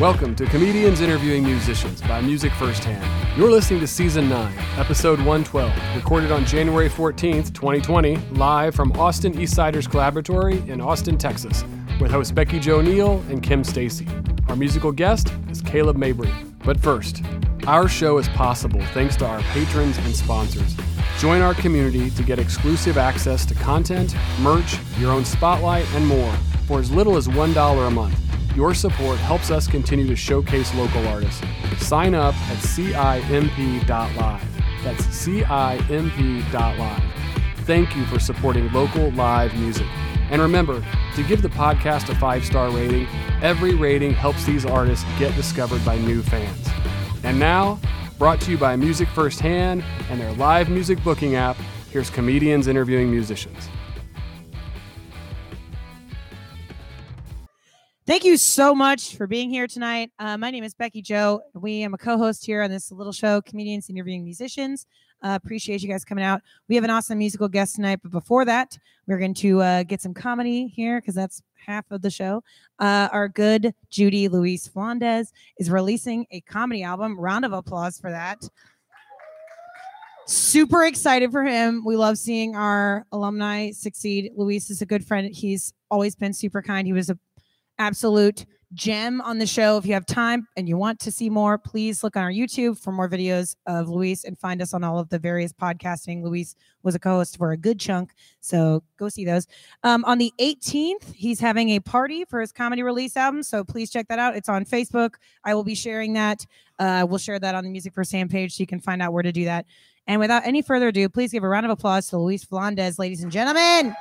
Welcome to Comedians Interviewing Musicians by Music Firsthand. You're listening to Season 9, Episode 112, recorded on January 14th, 2020, live from Austin Eastsiders Collaboratory in Austin, Texas, with hosts Becky Jo Neal and Kim Stacy. Our musical guest is Caleb Mabry. But first, our show is possible thanks to our patrons and sponsors. Join our community to get exclusive access to content, merch, your own spotlight, and more for as little as $1 a month. Your support helps us continue to showcase local artists. Sign up at CIMP.live. That's CIMP.live. Thank you for supporting local live music. And remember to give the podcast a five star rating. Every rating helps these artists get discovered by new fans. And now, brought to you by Music Firsthand and their live music booking app, here's comedians interviewing musicians. Thank you so much for being here tonight. Uh, my name is Becky Jo. We am a co-host here on this little show, Comedians Interviewing Musicians. Uh, appreciate you guys coming out. We have an awesome musical guest tonight, but before that, we're going to uh, get some comedy here because that's half of the show. Uh, our good Judy Luis Flandez is releasing a comedy album. Round of applause for that. Super excited for him. We love seeing our alumni succeed. Luis is a good friend. He's always been super kind. He was a absolute gem on the show. If you have time and you want to see more, please look on our YouTube for more videos of Luis and find us on all of the various podcasting. Luis was a co-host for a good chunk, so go see those. Um, on the 18th, he's having a party for his comedy release album, so please check that out. It's on Facebook. I will be sharing that. Uh, we'll share that on the Music Firsthand page, so you can find out where to do that. And without any further ado, please give a round of applause to Luis Flandez, ladies and gentlemen.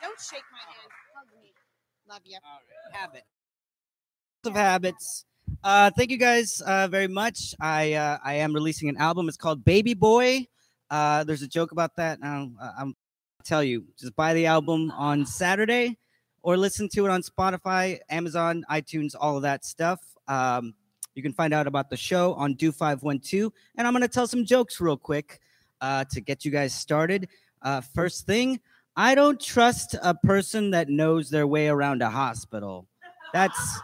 Don't shake my hand. Hug me. You. habit of habits. Uh thank you guys uh very much. I uh i am releasing an album. It's called baby boy. Uh there's a joke about that uh, i'm I'll tell you. Just buy the album on saturday or listen to it on spotify amazon itunes all of that stuff. Um you can find out about the show on Do512 and i'm to tell some jokes real quick uh to get you guys started. Uh first thing I don't trust a person that knows their way around a hospital. That's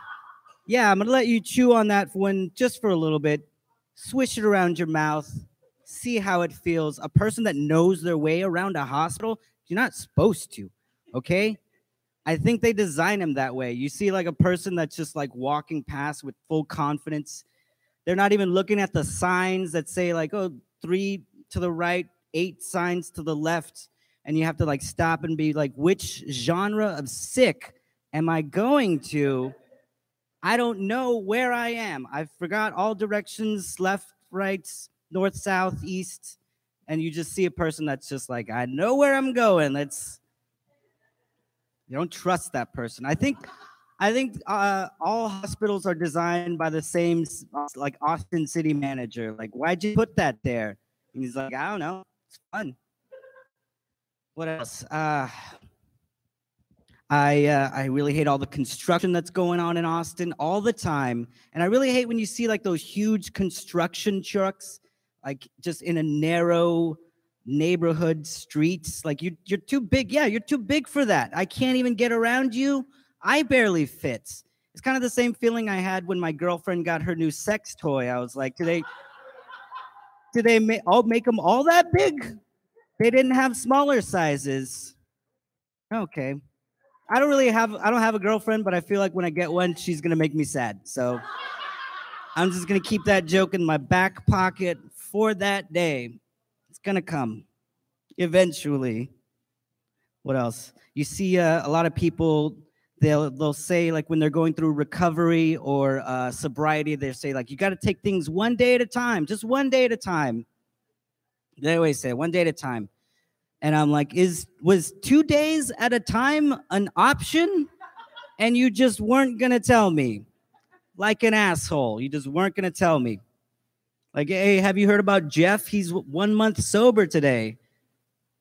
yeah, I'm gonna let you chew on that one just for a little bit. Swish it around your mouth, see how it feels. A person that knows their way around a hospital, you're not supposed to, okay? I think they design them that way. You see, like a person that's just like walking past with full confidence. They're not even looking at the signs that say, like, oh, three to the right, eight signs to the left and you have to like stop and be like, which genre of sick am I going to? I don't know where I am. I forgot all directions left, right, north, south, east. And you just see a person that's just like, I know where I'm going. Let's, you don't trust that person. I think. I think uh, all hospitals are designed by the same, like Austin city manager. Like, why'd you put that there? And he's like, I don't know. It's fun what else? Uh, I uh, I really hate all the construction that's going on in Austin all the time, and I really hate when you see like those huge construction trucks, like just in a narrow neighborhood streets. Like you you're too big. Yeah, you're too big for that. I can't even get around you. I barely fit. It's kind of the same feeling I had when my girlfriend got her new sex toy. I was like, do they do they ma- all make them all that big? They didn't have smaller sizes. Okay. I don't really have I don't have a girlfriend, but I feel like when I get one, she's gonna make me sad. So I'm just gonna keep that joke in my back pocket for that day. It's gonna come eventually. What else? You see uh, a lot of people. They'll they'll say like when they're going through recovery or uh, sobriety, they say like you got to take things one day at a time, just one day at a time. They always say one day at a time. And I'm like, is was two days at a time an option? And you just weren't gonna tell me. Like an asshole. You just weren't gonna tell me. Like, hey, have you heard about Jeff? He's one month sober today.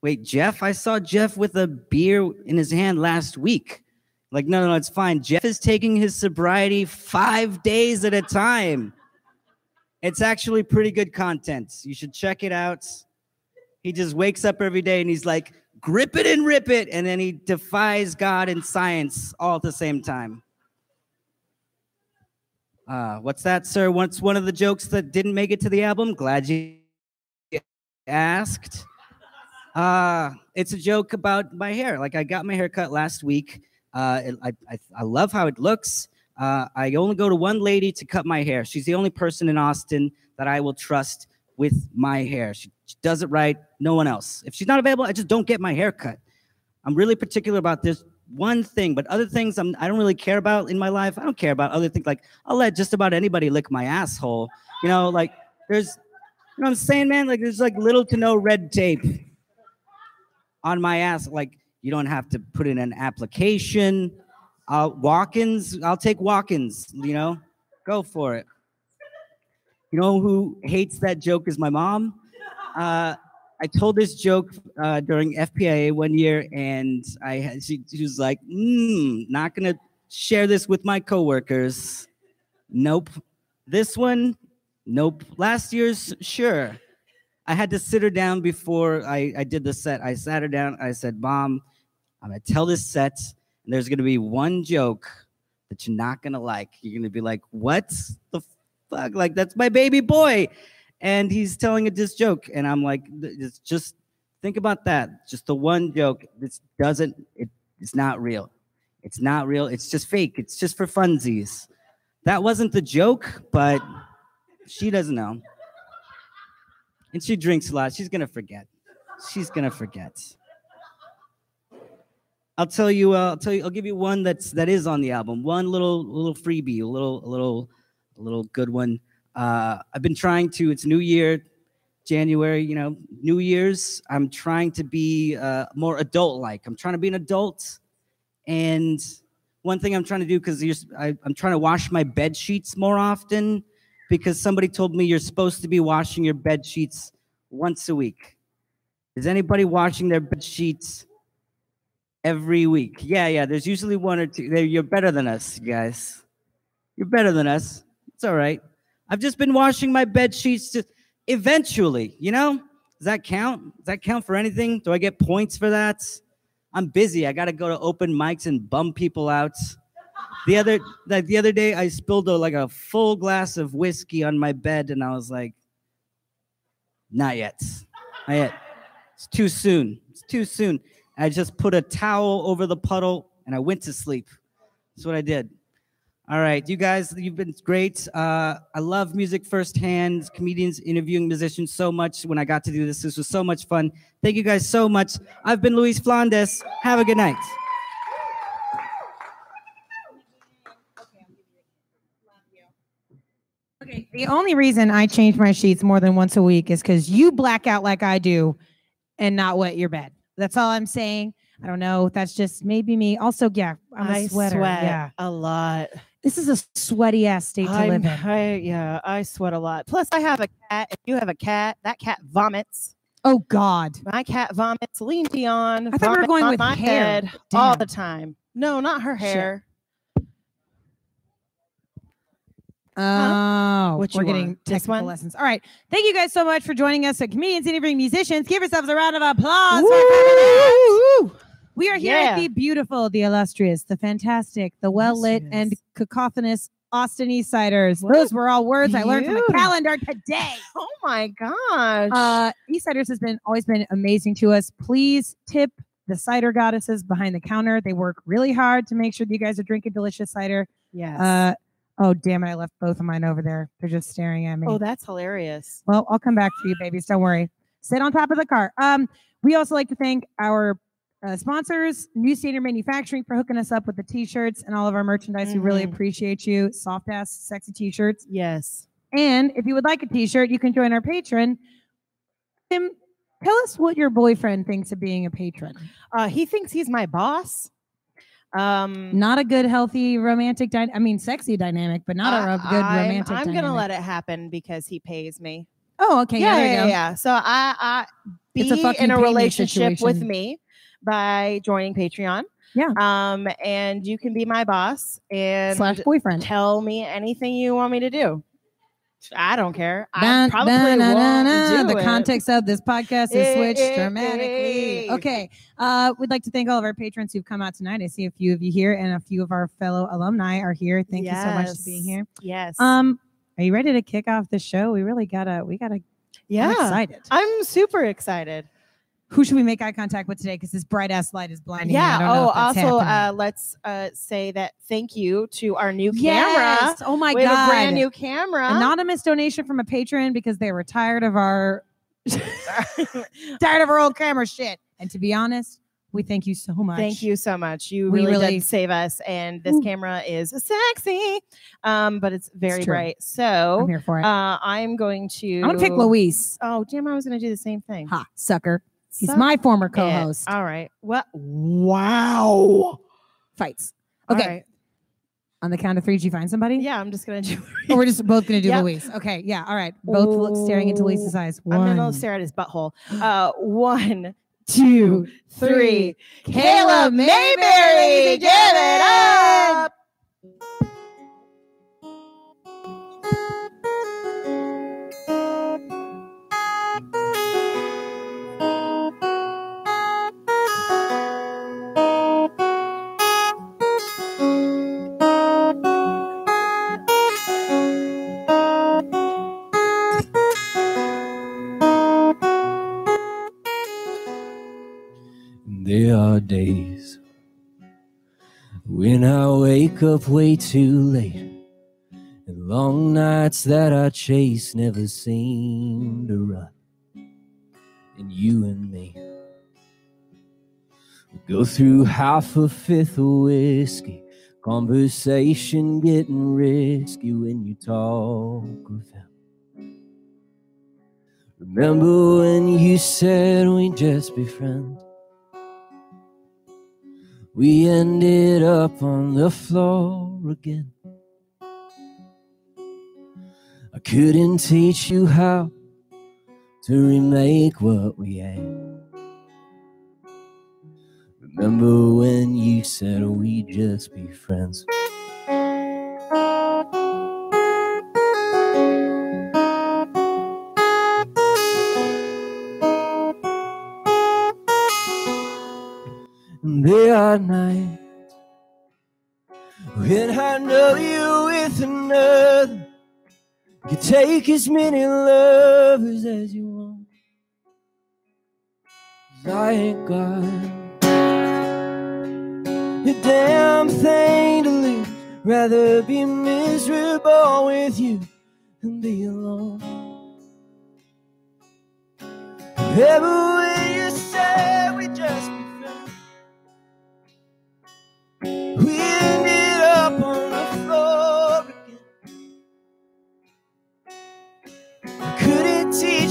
Wait, Jeff? I saw Jeff with a beer in his hand last week. Like, no, no, no, it's fine. Jeff is taking his sobriety five days at a time. It's actually pretty good content. You should check it out. He just wakes up every day and he's like, grip it and rip it. And then he defies God and science all at the same time. Uh, what's that, sir? What's one of the jokes that didn't make it to the album? Glad you asked. Uh, it's a joke about my hair. Like I got my hair cut last week. Uh, it- I, I, I love how it looks. Uh, I only go to one lady to cut my hair. She's the only person in Austin that I will trust with my hair. She, she does it right. No one else. If she's not available, I just don't get my hair cut. I'm really particular about this one thing, but other things I'm, I don't really care about in my life. I don't care about other things. Like I'll let just about anybody lick my asshole. You know, like there's, you know I'm saying, man? Like there's like little to no red tape on my ass. Like you don't have to put in an application. Uh, walk-ins, I'll take walk-ins. You know, go for it. You know who hates that joke is my mom. Uh, I told this joke uh, during FPIA one year, and I she, she was like, mm, "Not gonna share this with my coworkers." Nope. This one, nope. Last year's, sure. I had to sit her down before I, I did the set. I sat her down. I said, Mom, I'm to tell this set, and there's to be one joke that you're not to like. You're to be like, What the fuck? Like, that's my baby boy. And he's telling a this joke. And I'm like, It's just think about that. Just the one joke. This doesn't, it, it's not real. It's not real. It's just fake. It's just for funsies. That wasn't the joke, but she doesn't know and she drinks a lot. She's gonna forget. She's gonna forget. I'll tell you. Uh, I'll tell you. I'll give you one that's that is on the album. One little little freebie. A little a little a little good one. Uh, I've been trying to. It's New Year, January. You know, New Year's. I'm trying to be uh, more adult-like. I'm trying to be an adult, and one thing I'm trying to do because I'm trying to wash my bed sheets more often because somebody told me you're supposed to be washing your bed sheets once a week. Is anybody washing their bed sheets every week? Yeah, yeah. There's usually one or two. You're better than us, guys. You're better than us. All right. I've just been washing my bed sheets eventually, you know? Does that count? Does that count for anything? Do I get points for that? I'm busy. I got to go to open mics and bum people out. The other like the other day, I spilled a, like a full glass of whiskey on my bed, and I was like, "Not yet, not yet. It's too soon. It's too soon." I just put a towel over the puddle, and I went to sleep. That's what I did. All right, you guys, you've been great. Uh, I love music firsthand. Comedians interviewing musicians so much. When I got to do this, this was so much fun. Thank you guys so much. I've been Luis Flandes. Have a good night. Okay. The only reason I change my sheets more than once a week is because you black out like I do and not wet your bed. That's all I'm saying. I don't know. That's just maybe me. Also, yeah, I'm a I sweater. sweat Yeah. a lot. This is a sweaty ass state to I'm- live in. I, yeah, I sweat a lot. Plus, I have a cat. If you have a cat, that cat vomits. Oh God. My cat vomits. Lean Dion. I thought we were going with my hair. head all the time. No, not her Shit. hair. Oh, What we're getting technical one? lessons. All right. Thank you guys so much for joining us at Comedians Interviewing Musicians. Give yourselves a round of applause. For coming out. We are here at the beautiful, the illustrious, the fantastic, the well lit, and cacophonous Austin Eastsiders. What Those were all words I learned from the calendar today. Oh my gosh. Uh, East Siders has been always been amazing to us. Please tip the cider goddesses behind the counter. They work really hard to make sure that you guys are drinking delicious cider. yes. Uh, oh damn it! I left both of mine over there. They're just staring at me. oh, that's hilarious. Well, I'll come back for you, babies. Don't worry. Sit on top of the car. Um, we also like to thank our uh, sponsors, New Standard Manufacturing, for hooking us up with the t-shirts and all of our merchandise. We really Mhm. appreciate you. Soft ass, sexy t-shirts. Yes. And if you would like a t-shirt, you can join our Patreon. Tim, tell us what your boyfriend thinks of being a patron. Uh, he thinks he's my boss. Um, Not a good, healthy, romantic. Dy- I mean, sexy dynamic, but not a I- ro- good I'm- romantic. I'm dynamic. gonna let it happen because he pays me. Oh, okay. Yeah, yeah, there you yeah, go. yeah. So I, I be a in a relationship with me by joining Patreon. Yeah. Um, and you can be my boss and Slash boyfriend. tell me anything you want me to do. I don't care. I probably dun, dun, won't dun, dun. do The it. context of this podcast is switched dramatically. Okay. Uh, we'd like to thank all of our patrons who've come out tonight. I see a few of you here, and a few of our fellow alumni are here. Thank you so much for being here. Yes. Um, are you ready to kick off the show? We really gotta, we gotta. I'm yeah. excited. I'm super excited. Who should we make eye contact with today? Because this bright ass light is blinding me. I Yeah. don't Oh, also, uh, let's uh, say that thank you to our new camera. yes. Oh my we god. have a brand new camera. anonymous donation from a patron because they were tired of our tired of our old camera shit. And to be honest, we thank you so much. Thank you so much. You really, really- did save us. And this Ooh. camera is sexy, um, but it's very true. bright. So I'm here for it. uh, I'm going to. I'm gonna pick Luis. Oh, damn! I was going to do the same thing. Ha, sucker. He's Suck my former co-host. All right. What? Wow. Fights. Okay. right. On the count of three, did you find somebody? Yeah, I'm just going to do. Or we're just both gonna do Yep. Luis. Okay. Yeah. All right. Both look staring into Luis's eyes. One. I'm to stare at his butthole. Uh, one, two, three. Caleb Mabry, give it up. Wake up way too late, and long nights that I chase never seem to run. And you and me we go through half a fifth of whiskey, conversation getting risky when you talk with him. Remember when you said we'd just be friends? We ended up on the floor again. I couldn't teach you how to remake what we had. Remember when you said we'd just be friends? There are nights when I know you with another. You take as many lovers as you want. 'Cause I ain't got a damn thing to lose. Rather be miserable with you than be alone. Remember when you said we just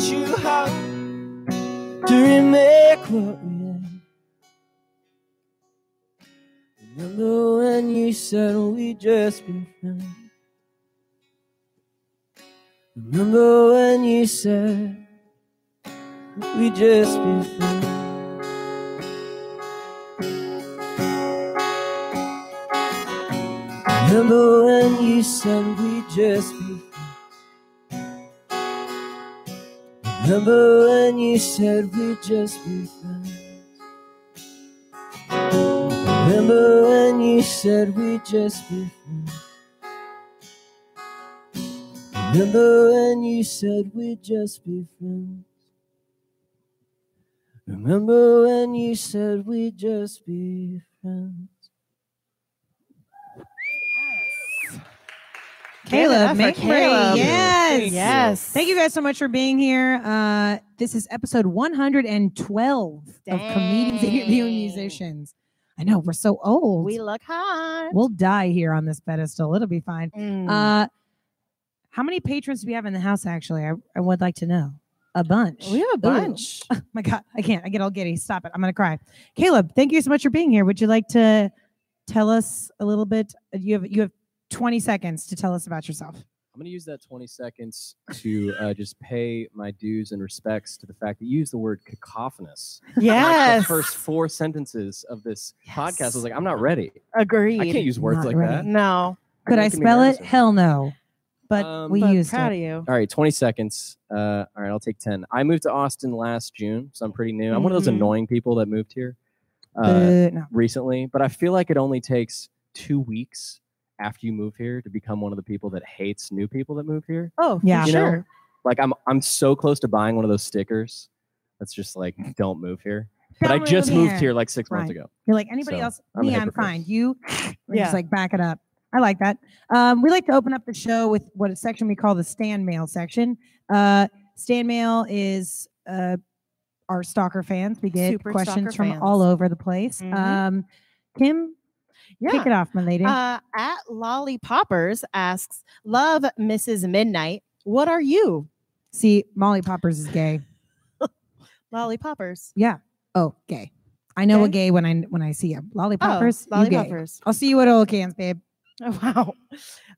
teach you how to remake what we had. Remember when you said we just be friends? Remember when you said we just be friends? Remember when you said we'd just be friends? Remember when you said we'd just be friends? Remember when you said we'd just be friends? Remember when you said we'd just be friends? Remember when you said we'd just be friends? Caleb, Give it up Caleb. Yes. Yes. Thank you guys so much for being here. Uh, this is episode 112 of Comedians Interviewing Musicians. I know we're so old. We look hot. we'll die here on this pedestal. It'll be fine. Mm. Uh, how many patrons do we have in the house? Actually, I, I would like to know. A bunch. we have a Ooh. bunch. My God, I can't. I get all giddy. Stop it. I'm gonna cry. Caleb, thank you so much for being here. Would you like to tell us a little bit? You have you have 20 seconds to tell us about yourself. I'm going to use that 20 seconds to uh, just pay my dues and respects to the fact that you used the word cacophonous. Like Yes. the first four sentences of this podcast, I was like, I'm not ready. Agreed. I can't use words Not like ready. that. No. Could I making spell it? nervous. Hell no. but Um, we But used proud it. of you. All right, 20 seconds. Uh, all right, I'll take 10. I moved to Austin last June, so I'm pretty new. I'm one of those Mhm. annoying people that moved here uh, Uh, no. recently, but I feel like it only takes two weeks after you move here to become one of the people that hates new people that move here. Oh, Yeah. You know, sure. Like I'm I'm so close to buying one of those stickers that's just like don't move here. But I Don't just move moved here. here like six months ago. You're like anybody So, else. I'm Me, I'm fine. You, Yeah. just like back it up. I like that. Um, we like to open up the show with what a section we call the stand mail section. Uh, stand mail is uh, our stalker fans. We get Super questions stalker from all over the place. Mhm. Um, Kim, Yeah. kick it off, my lady. Uh, at Lollypoppers asks, "Love Mrs. Midnight. What are you, See, Molly Poppers is gay. Lollypoppers?" Oh, gay. I know a Gay? when I when I see him. Lollipoppers, oh. I'll see you at old cans, babe. Oh, wow.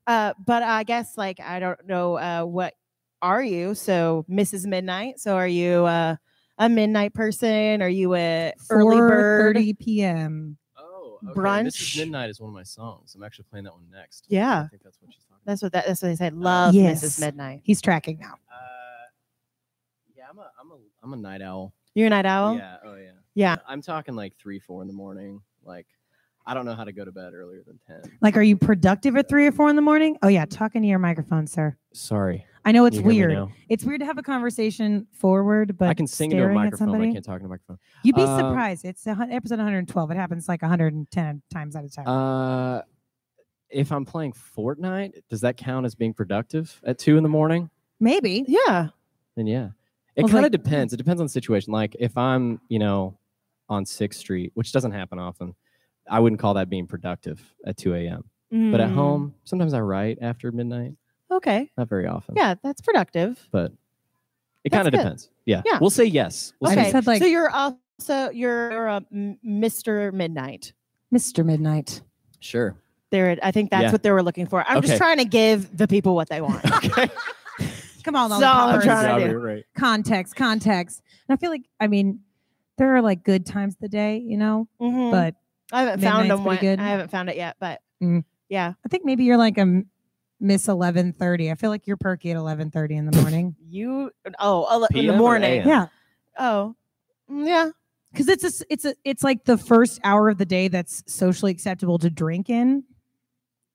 Uh, but I guess like I don't know uh, what are you? So Mrs. Midnight. So are you uh, a midnight person? Are you a early bird? 4:30 p.m. Okay. Brunch. Mrs. Midnight is one of my songs. I'm actually playing that one next. Yeah. I think that's what she's talking That's what that, that's what they said. Love Yes. Mrs. Midnight. He's tracking now. Uh, yeah, I'm a, I'm a, I'm a night owl. You're a night owl. Yeah. Oh yeah. Yeah. I'm talking like three, four in the morning. Like, I don't know how to go to bed earlier than ten. Like, are you productive at three or four in the morning? Oh yeah, talking to your microphone, sir. Sorry. I know it's You hear me weird. It's weird to have a conversation forward, but I can sing into a microphone. somebody. I can't talk into a microphone. You'd be Um, surprised. It's a, episode 112. It happens like 110 times at a time. Uh, if I'm playing Fortnite, does that count as being productive at two in the morning? Maybe. Yeah. Then yeah. It was kind of like- depends. It depends on the situation. Like if I'm, you know, on Sixth Street, which doesn't happen often, I wouldn't call that being productive at 2 a.m. But at Mm, home, sometimes I write after midnight. Okay. Not very often. Yeah, that's productive. But it kind of depends. Yeah. Yeah. We'll say yes. We'll say I Okay. said, like- so you're also you're a m- Mr. Midnight. Mr. Midnight. Sure. There, I think that's Yeah. what they were looking for. I'm Okay. just trying to give the people what they want. Okay. Come on, That's all I'm trying to do. right. context, context. And I feel like, I mean, there are like good times of the day, you know, Mhm. but I haven't found them. pretty One, good. I haven't found it yet, but Mm. yeah, I think maybe you're like a Miss 1130. I feel like you're perky at 1130 in the morning. you. Oh, ele- in the morning. Yeah. Oh, mm, yeah. Cause it's a, s- it's a, it's like the first hour of the day that's socially acceptable to drink in.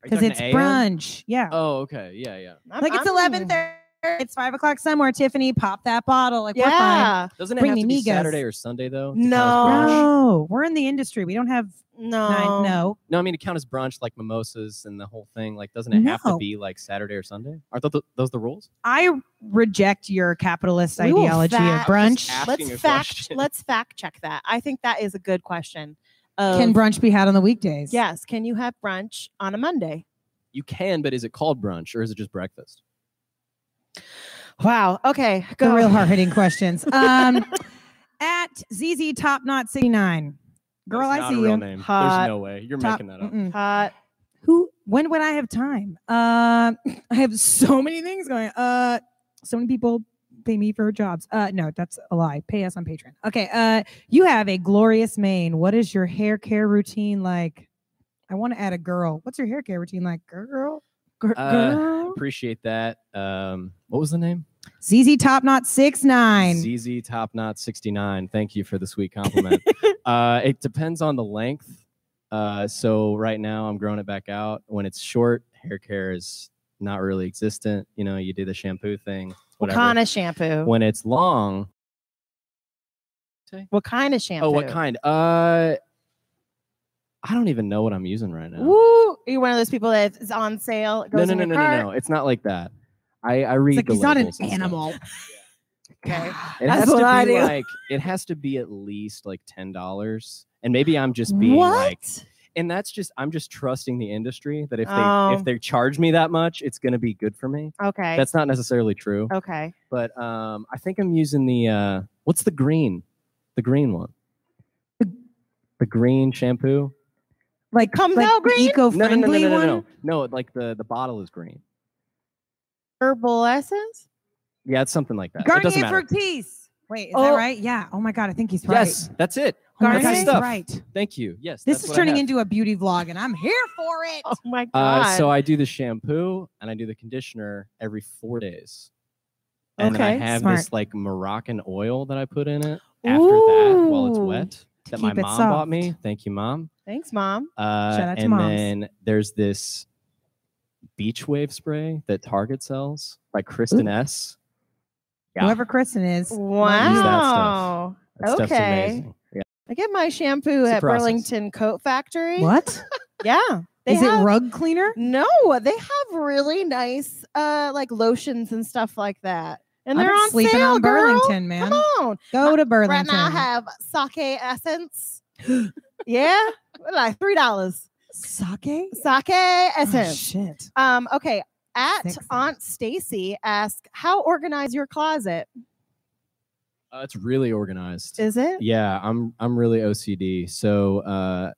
Cause it's brunch. Yeah. Oh, okay. Yeah, yeah. I'm- like it's I'm- 1130. It's five o'clock somewhere. Tiffany, pop that bottle. Like we're fine. Yeah. Doesn't it Bring have me to be migas. Saturday or Sunday though? to count as No. brunch? No, we're in the industry. We don't have No. nine. No. No, I mean to count as brunch like mimosas and the whole thing. Like, doesn't it have to No. be like Saturday or Sunday? Aren't those the, those the rules? I reject your capitalist We will ideology of fact- brunch. Asking Let's a fact. question. Let's fact check that. I think that is a good question. Of, Can brunch be had on the weekdays? Yes. Can you have brunch on a Monday? You can, but is it called brunch or is it just breakfast? Wow. Okay. The Go. real hard hitting questions. Um, at ZZ Top Knot 69. Girl, That's I see you. Name. Hot. There's no way. You're Top- making that up. mm-mm. Hot. Who? When would I have time? Um, I have so many things going. Uh, so many people pay me for jobs. Uh, no, that's a lie. Pay us on Patreon. Okay. Uh, you have a glorious mane. What is your hair care routine like? I want to add a girl. What's your hair care routine like, girl? Uh. Appreciate that. Um, what was the name? ZZ Top Knot 69. ZZ Top Knot 69. Thank you for the sweet compliment. uh, it depends on the length. Uh, so right now I'm growing it back out. When it's short, hair care is not really existent. You know, you do the shampoo thing. What kind of shampoo? When it's long, What kind of shampoo? oh, what kind? Uh, I don't even know what I'm using right now. Woo! You're one of those people that is on sale. It No, no, no, no, no, no. It's not like that. I I read It's like the he's not an labels and stuff. animal. Okay. It That's has what to I be do. like it has to be at least like ten dollars, and maybe I'm just being what? like, and that's just I'm just trusting the industry that if they Oh. if they charge me that much, it's gonna be good for me. okay. That's not necessarily true, okay. but um, I think I'm using the uh, what's the green, the green one, the green shampoo. Like Comes like out the green? No, no, no, no, no, no, no, no. Like the the bottle is green. Herbal essence. Yeah, it's something like that. It doesn't Garnier. Fructis. Wait, is Oh. that right? Yeah. Oh my god, I think he's right. Yes, that's it. Oh my That's God, the he's stuff. right. Thank you. Yes. This is turning into a beauty vlog, and I'm here for it. Oh my god. Uh, so I do the shampoo and I do the conditioner every four days. And then I have smart. this like Moroccan oil that I put in it after that while it's wet To that my keep mom bought me. Thank you, mom. Thanks, mom. Uh, Shout out to and moms. then there's this beach wave spray that Target sells by Kristin Ess. Yeah, Whoever Kristin is. Wow. that stuff's okay. amazing. Yeah. I get my shampoo It's at. Burlington Coat Factory. What? Yeah. They Is have, it rug cleaner? No, they have really nice uh like lotions and stuff like that. And I've they're been on sleeping sale, on girl. Burlington, man. Come on. Go to Burlington. Right Burlington. now I have sake essence. yeah. Like three dollars. sake. Sake Oh, essence. shit. um, okay. At Sexy. Aunt Stacy ask, how organized your closet? Uh, it's really organized. Is it? Yeah, I'm I'm really OCD. So uh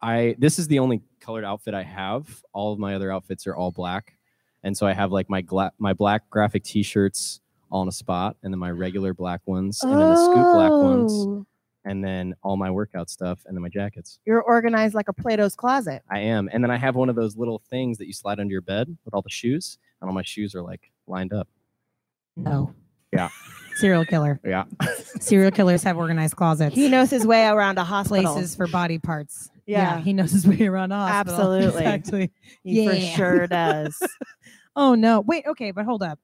I this is the only colored outfit I have. All of my other outfits are all black. And so I have like my gla- my black graphic t-shirts all in a spot and then my regular black ones and then the scoop black ones Oh, and then all my workout stuff and then my jackets. You're organized like a Plato's closet. I am. And then I have one of those little things that you slide under your bed with all the shoes and all my shoes are like lined up. No. Yeah. Serial killer. Yeah. Serial killers have organized closets. He knows his way around a hospital. places for body parts. Yeah. he knows his way around a hospital. Absolutely. Exactly. He for Yeah. sure does. Oh no. Wait, okay, but hold up.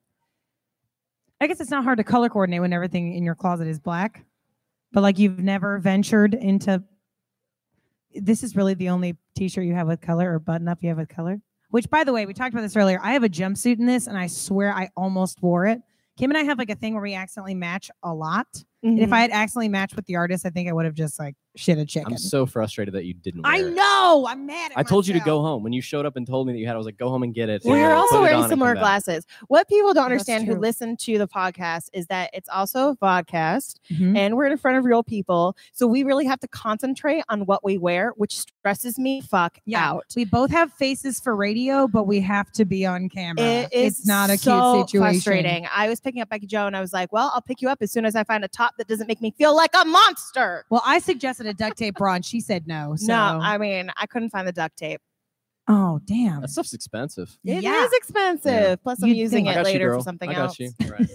I guess it's not hard to color coordinate when everything in your closet is black. But like you've never ventured into this is really the only t-shirt you have with color or button up you have with color. Which by the way, we talked about this earlier. I have a jumpsuit in this and I swear I almost wore it. Kim and I have like a thing where we accidentally match a lot. And if Mhm. I had accidentally matched with the artist, I think I would have just like shit a chicken. I'm so frustrated that you didn't I wear it. know. I'm mad at I told you to go home when you showed up and told me that you had. I was like, "Go home and get it." Well, and you're then also wearing on and similar back. glasses. What people don't understand who listen to the podcast is that it's also a podcast Mhm. and we're in front of real people. So we really have to concentrate on what we wear, which stresses me fuck Yeah. out. We both have faces for radio, but we have to be on camera. It is it's not a so cute situation. frustrating. I was picking up Becky Jo and I was like, well, I'll pick you up as soon as I find a top that doesn't make me feel like a monster. Well, I suggested a duct tape bra, and she said no. So. No, I mean, I couldn't find the duct tape. oh damn. That stuff's expensive. It is Yeah. expensive. Plus, I'm You'd using think- it got you, later for something I got else. you. Right.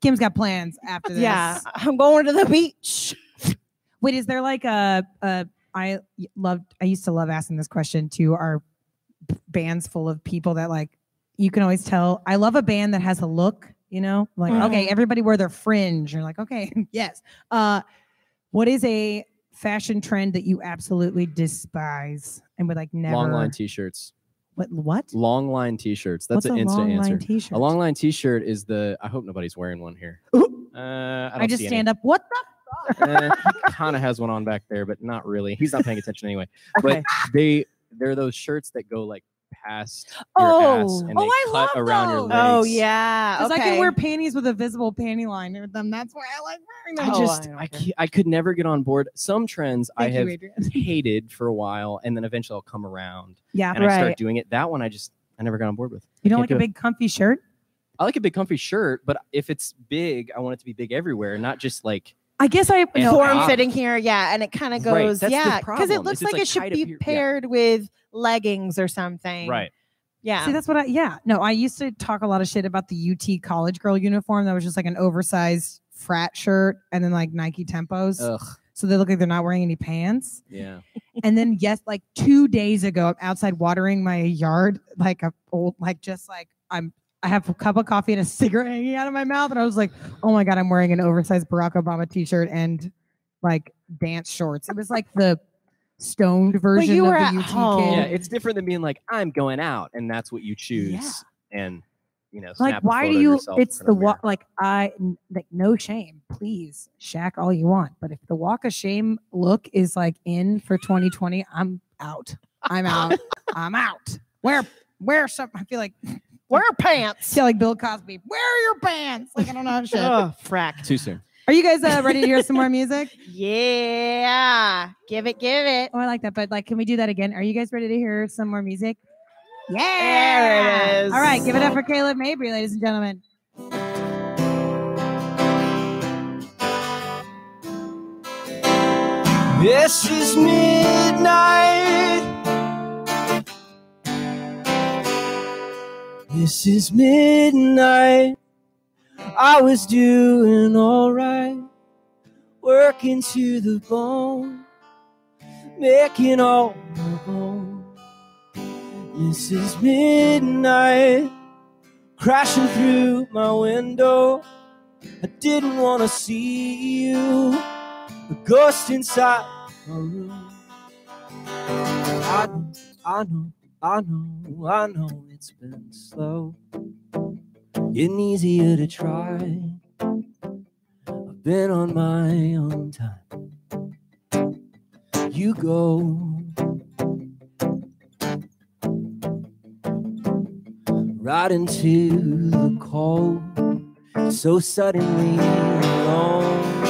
Kim's got plans after this. Yeah, I'm going to the beach. Wait, is there like a, a I loved I used to love asking this question to our bands full of people that like you can always tell I love a band that has a look, you know? Like, okay, Mhm. everybody wear their fringe. You're like, okay, yes. Uh what is a fashion trend that you absolutely despise and would like never Long line t-shirts. what what? Long line t-shirts. That's What's an instant answer. t-shirt? A long line t-shirt is the. I hope nobody's wearing one here. Uh, I, I just stand up. What the Uh, he kind of has one on back there, but not really. He's not paying attention anyway. Okay. But they they're those shirts that go like past your ass Oh. and Oh, they I cut love around your those. legs. Oh yeah. Because okay. I can wear panties with a visible panty line with them. That's why I like wearing them. I Oh, just I I, I could never get on board. Some trends I have you, hated for a while, and then eventually I'll come around Yeah. and I start doing it. That one I just I never got on board with. You don't can't like do a it. big comfy shirt? I like a big comfy shirt, but if it's big, I want it to be big everywhere, not just like I guess I And no, form form fitting here, yeah, and it kind of Right, goes, that's yeah, because it looks like, like, it should tied up be yeah. paired with leggings or something. right. Yeah. See, that's what I yeah. No, I used to talk a lot of shit about the UT college girl uniform that was just like an oversized frat shirt and then like Nike tempos. Ugh. So they look like they're not wearing any pants. Yeah. and then yes, like two days ago, I'm outside watering my yard, like a old, like just like I'm I have a cup of coffee and a cigarette hanging out of my mouth. And I was like, oh my God, I'm wearing an oversized Barack Obama t-shirt and like dance shorts. It was like the stoned version but you of were the at UT home. kid. Yeah, it's different than being like I'm going out, and that's what you choose, Yeah. and you know, like a why photo do you it's the walk like I, like no shame please shack all you want but if the walk of shame look is like in for 2020 i'm out i'm out i'm out wear wear some i feel like Wear your pants. Yeah, like Bill Cosby. Wear your pants. Like I don't know shit. oh, frack. Too soon. Are you guys uh, ready to hear some more music? yeah. Give it, give it. Oh, I like that. But like, can we do that again? Are you guys ready to hear some more music? Yeah. There it is. All right, give it up for Caleb Mabry, ladies and gentlemen. This is midnight This is midnight. I was doing alright, working to the bone, making all the bone. This is midnight, crashing through my window. I didn't want to see you, a ghost inside my room. I know, I know, I know, I know it's been slow, getting easier to try. I've been on my own time. You go. Right into the cold so suddenly alone.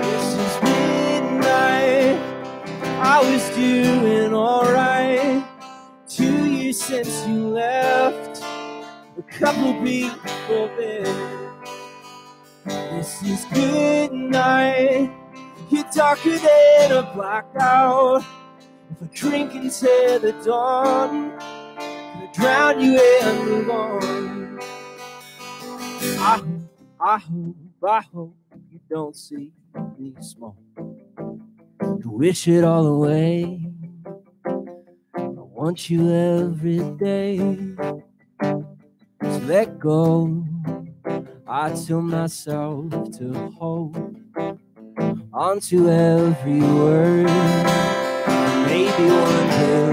This is midnight. I was doing since you left. A couple people been. This is good night. You're darker than a blackout. If I drink until the dawn, could drown you and move on. I hope, I hope, I hope you don't see me. To wish it all away. Want you every day. So let go. I tell myself to hold onto every word. Maybe one day.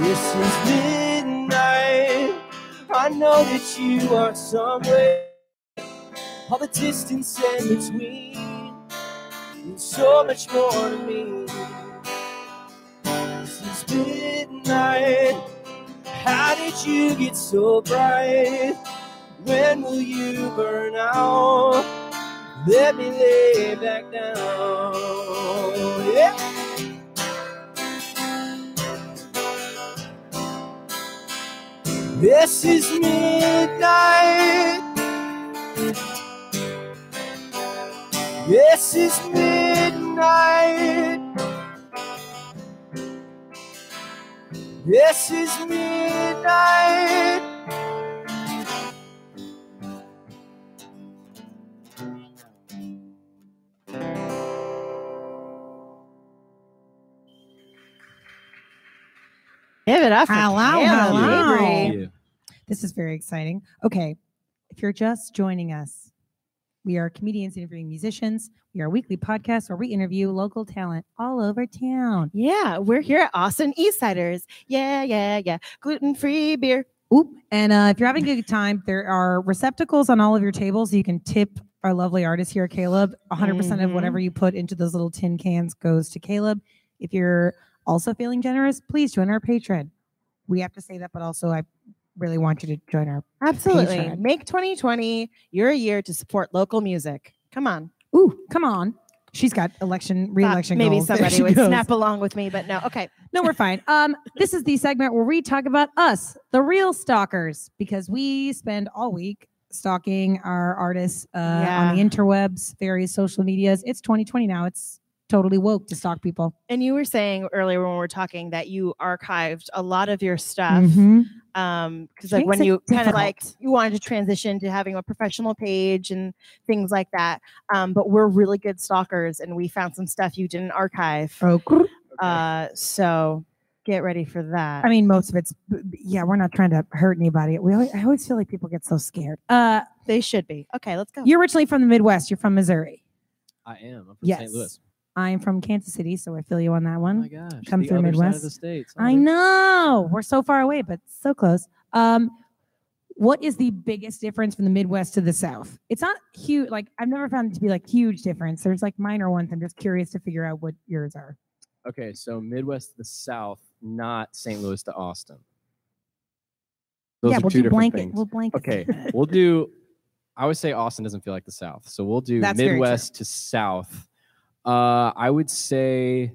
This is midnight. I know that you are somewhere. All the distance in between means so much more to me. Midnight. How did you get so bright? When will you burn out? Let me lay back down. Yeah. This is midnight. This is midnight. This is midnight. Give it up for Hello, Caleb hello. This is very exciting. Okay, if you're just joining us, we are comedians interviewing musicians. We are a weekly podcast where we interview local talent all over town. Yeah, we're here at Austin Eastsiders. Yeah, yeah, yeah. Gluten free beer. Oop. And uh, if you're having a good time, there are receptacles on all of your tables. You can tip our lovely artist here, Caleb. 100% of Mhm. whatever you put into those little tin cans goes to Caleb. If you're also feeling generous, please join our Patreon. We have to say that, but also I really want you to join our. Absolutely. Patreon. Make 2020 your year to support local music. Come on. Ooh, come on. She's got election, re-election Maybe goals. Somebody would goes. snap along with me, but no. Okay. No, we're fine. Um, this is the segment where we talk about us, the real stalkers, because we spend all week stalking our artists uh, on the interwebs, various social medias. It's 2020 now. It's totally woke to stalk people. And you were saying earlier when we were talking that you archived a lot of your stuff. Mhm. Um, because like when you kind of like you wanted to transition to having a professional page and things like that. Um, but we're really good stalkers and we found some stuff you didn't archive. Oh, grr. Uh, so get ready for that. I mean, most of it's b- b- yeah. We're not trying to hurt anybody. We always, I always feel like people get so scared. Uh, they should be. Okay, let's go. you're originally from the Midwest. You're from Missouri. I am. I'm from Yes. St. Louis. I'm from Kansas City, so I feel you on that Oh one. my gosh. Come the through Midwest. states. I know we're so far away, but so close. Um, what is the biggest difference from the Midwest to the South? It's not huge. Like I've never found it to be like huge difference. There's like minor ones. I'm just curious to figure out what yours are. Okay, so Midwest to the South, not St. Louis to Austin. Those yeah, are we'll two do blanket. things. We'll blanket. Okay, we'll do. I would say Austin doesn't feel like the South, so we'll do That's. Midwest to South. Uh, I would say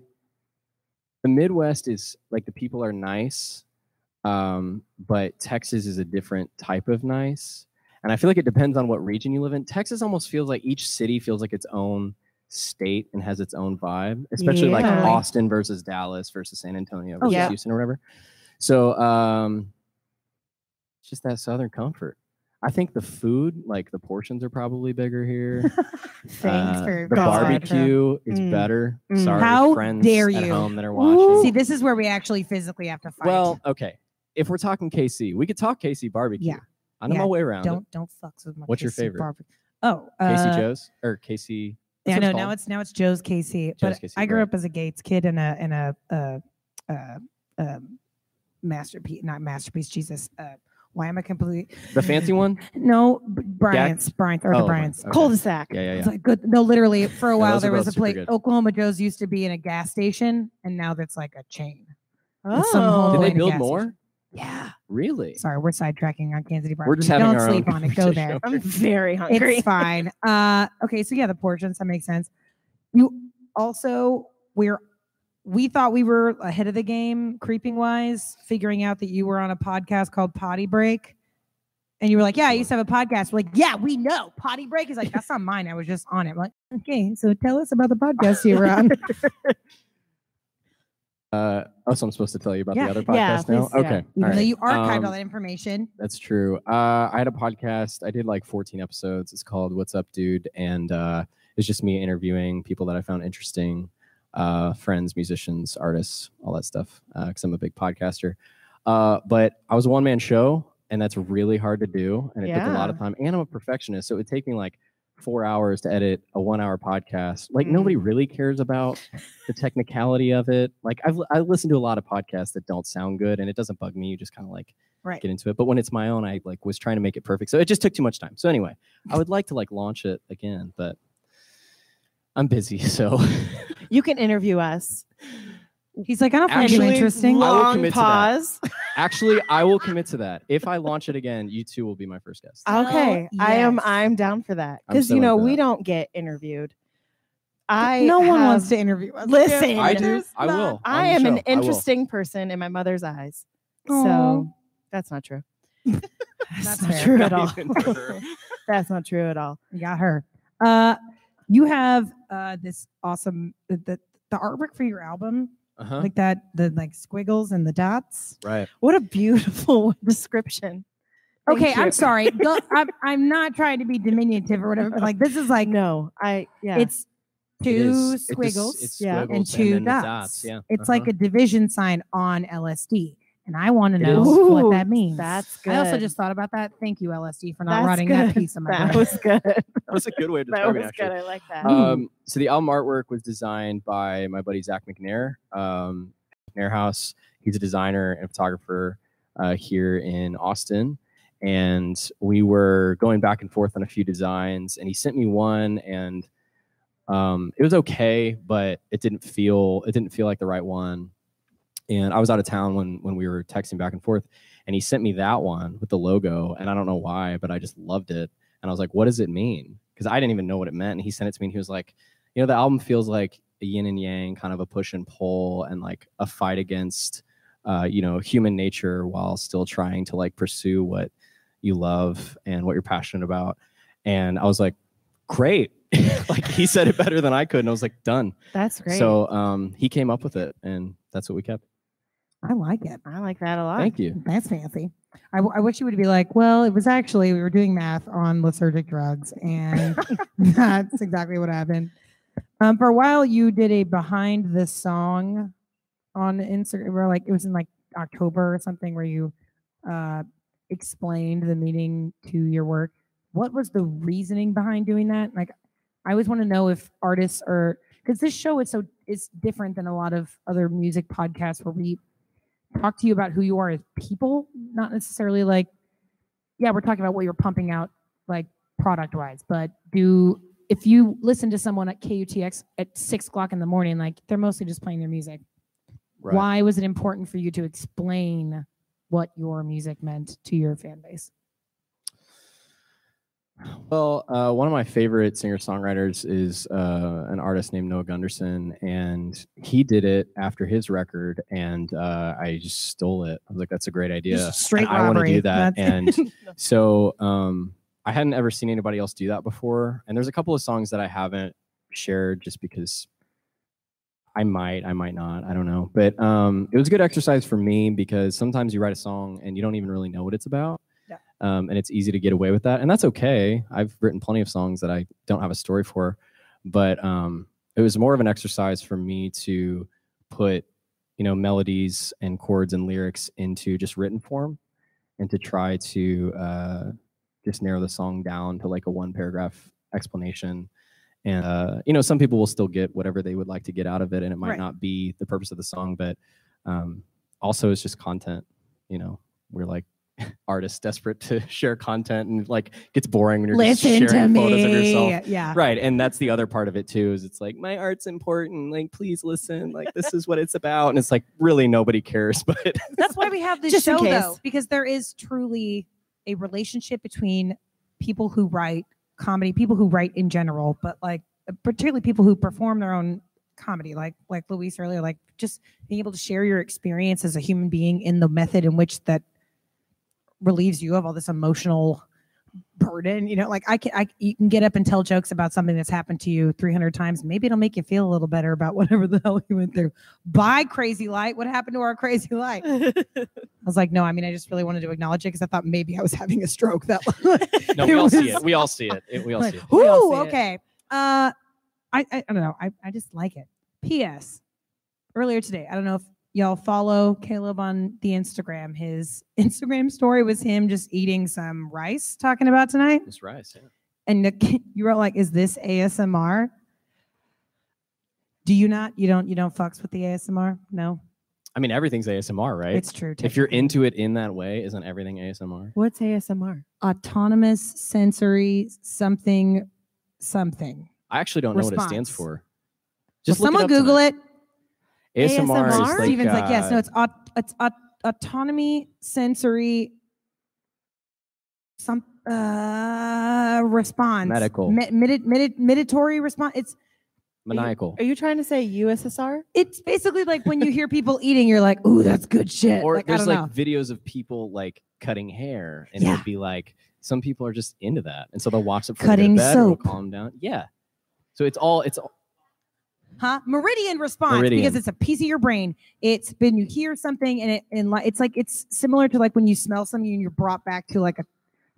the Midwest is like the people are nice, um, but Texas is a different type of nice, and I feel like it depends on what region you live in. Texas almost feels like each city feels like its own state and has its own vibe, especially like Austin versus Dallas versus San Antonio Oh, versus yeah. Houston or whatever. So um, it's just that southern comfort. I think the food, like the portions, are probably bigger here. Thanks Uh, for the God. barbecue is Mm. better. Mm. Sorry, How friends dare at you. home that are watching. See, this is where we actually physically have to fight. Well, okay. If we're talking KC, we could talk KC barbecue. Yeah. I know Yeah, my way around. don't don't fucks with my. What's your favorite? barbecue. Oh, KC uh, Joe's or KC. Yeah, no, now it's now it's Joe's KC. But Joe's KC, I grew right. up as a Gates kid in a in a uh, uh, um, masterpiece, not masterpiece. Jesus, uh, why am I completely? the fancy one. No, B- Bryant's, Bryant's, Arthur Oh, Bryant's. okay. Cul-de-sac. Yeah, yeah, It's yeah. like good. No, literally, for a while those are there was a place. good. Oklahoma Joe's used to be in a gas station, and now that's like a chain. Oh. Did they build more? station. Yeah. Really? Sorry, we're sidetracking on Kansas City We're just barbecue. having Don't our own sleep on it. Go there. I'm very hungry. It's fine. Uh, okay, so yeah, the portions that makes sense. You also we're we thought we were ahead of the game, creeping wise, figuring out that you were on a podcast called Potty Break, and you were like, "Yeah, I used to have a podcast." We're like, "Yeah, we know Potty Break is like that's not mine. I was just on it." I'm like, okay, so tell us about the podcast you were on. Uh, oh, so I'm supposed to tell you about Yeah. the other podcast Yeah, now? please, yeah. Okay. Even all though you archived all Um, that information. That's true. Uh, I had a podcast. I did like 14 episodes. It's called What's Up, Dude? And uh, it's just me interviewing people that I found interesting uh, friends, musicians, artists, all that stuff, because I'm a big podcaster. Uh, but I was a one man show, and that's really hard to do. And it took a lot of time. And I'm a perfectionist. So it would take me like four hours to edit a one hour podcast. Like nobody really cares about the technicality of it. Like I've I listen to a lot of podcasts that don't sound good, and it doesn't bug me. You just kind of like Right. get into it. But when it's my own, I like was trying to make it perfect. So it just took too much time. So anyway, I would like to like launch it again, but I'm busy. So You can interview us. He's like, I don't find you interesting. I will Long commit to that. pause. actually, I will commit to that. If I launch it again, you two will be my first guest. Oh, Okay, I am. yes. I'm down for that I'm because so you know into we that. don't get interviewed. I no one wants to interview us. Listen, I do. There's I not- will. I the am an show. I will. interesting person in my mother's eyes. Aw. So that's not true. That's That's not fair. true at all. even for her. that's not true at all. You got her. Uh, you have uh this awesome the the, the artwork for your album, Uh-huh. like that the like squiggles and the dots. right. What a beautiful description. Thank Okay, I'm sorry. Go- I'm I'm not trying to be diminutive or whatever, but like this is like No, I yeah. it's It two. It just- squiggles it's yeah, squiggles and two then the dots. Yeah. It's uh-huh. like a division sign on LSD. And I want to know is. what that means. that's good. I also just thought about that. Thank you, LSD, for not That's writing that piece of my that brain. was good. that was a good way of that describing was it, actually. good. I like that. Um, so the album artwork was designed by my buddy Zach McNair, um, McNair House. He's a designer and photographer uh, here in Austin, and we were going back and forth on a few designs. And he sent me one, and um, it was okay, but it didn't feel it didn't feel like the right one. And I was out of town when when we were texting back and forth, and he sent me that one with the logo, and I don't know why, but I just loved it. And I was like, "What does it mean?" Because I didn't even know what it meant. And he sent it to me, and he was like, "You know, the album feels like a yin and yang, kind of a push and pull, and like a fight against, uh, you know, human nature while still trying to like pursue what you love and what you're passionate about." And I was like, "Great!" like he said it better than I could, and I was like, "Done." That's great. So um, he came up with it, and that's what we kept. I like it. I like that a lot. Thank you. That's fancy. I, w- I wish you would be like, well, it was actually, we were doing math on lethargic drugs, and that's exactly what happened. Um, for a while, you did a behind the song on Instagram, where like it was in like October or something, where you uh, explained the meaning to your work. What was the reasoning behind doing that? Like, I always want to know if artists are because this show is so is different than a lot of other music podcasts where we talk to you about who you are as people, not necessarily like, yeah, we're talking about what you're pumping out, like product wise, but do if you listen to someone at KUTX at six o'clock in the morning, like they're mostly just playing their music. Right. Why was it important for you to explain what your music meant to your fan base? Well, uh, one of my favorite singer songwriters is uh, an artist named Noah Gundersen, and he did it after his record, and uh, I just stole it. I was like, "That's a great idea." Just straight I want to do that, That's- and so um, I hadn't ever seen anybody else do that before. And there's a couple of songs that I haven't shared just because I might, I might not, I don't know. But um, it was a good exercise for me because sometimes you write a song and you don't even really know what it's about. Um, and it's easy to get away with that. And that's okay. I've written plenty of songs that I don't have a story for. But um, it was more of an exercise for me to put, you know, melodies and chords and lyrics into just written form and to try to uh, just narrow the song down to like a one paragraph explanation and uh, you know some people will still get whatever they would like to get out of it and it might Right. not be the purpose of the song but um, also it's just content you know we're like artists desperate to share content and like gets boring when you're Listen just to sharing photos of yourself. Yeah. right and that's the other part of it too is it's like my art's important like please listen like this is what it's about. And it's like really nobody cares but That's why we have this Just show, though, because there is truly a relationship between people who write comedy, people who write in general, but like particularly people who perform their own comedy, like like Luis earlier, like just being able to share your experience as a human being in the method in which that relieves you of all this emotional burden. You know, like I can, I you can get up and tell jokes about something that's happened to you 300 times. Maybe it'll make you feel a little better about whatever the hell you went through. Bye, crazy light. What happened to our crazy light? I was like, no, I mean, I just really wanted to acknowledge it because I thought maybe I was having a stroke. That no we all see it we all see it, It- we all like, see it We all Ooh, see it. okay. Uh, I, I I don't know. I I just like it. P.S. Earlier today, I don't know if y'all follow Caleb on the Instagram. His Instagram story was him just eating some rice, talking about tonight. Miss Rice, yeah. And the- you were like, "Is this ASMR?" Do you not? You don't? You don't fucks with the ASMR? No, I mean, everything's ASMR, right? it's true. if you're into it in that way, isn't everything ASMR? What's ASMR? autonomous sensory something something. I actually don't know what it stands Response. for. Well, Just look someone Google it. ASMR, ASMR? is like, Steven's like, yes, no, uh, it's aut- it's aut- autonomy sensory some uh response Medical. Me- medi- medi- meditory response. It's maniacal. Are you trying to say USSR? it's basically like when you hear people eating, you're like, ooh, that's good shit. Or like, there's like know. videos of people like cutting hair, and it'd be like some people are just into that, and so they'll watch it for Cutting bed, it'll soap. calm down. Yeah. So it's all it's all, huh? Meridian response Meridian. because it's a piece of your brain. It's been you hear something and it and like it's like it's similar to like when you smell something and you're brought back to like a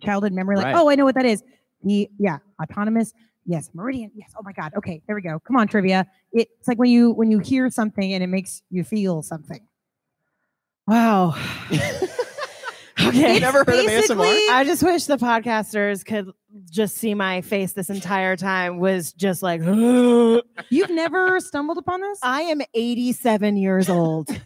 childhood memory. Like, Right. oh, I know what that is. The yeah, autonomous. Yes, meridian. Yes. Oh my God. Okay, there we go. Come on, trivia. It's like when you when you hear something and it makes you feel something. Wow. okay. It's never heard of ASMR? I just wish the podcasters could just see my face this entire time was just like You've never stumbled upon this? I am 87 years old.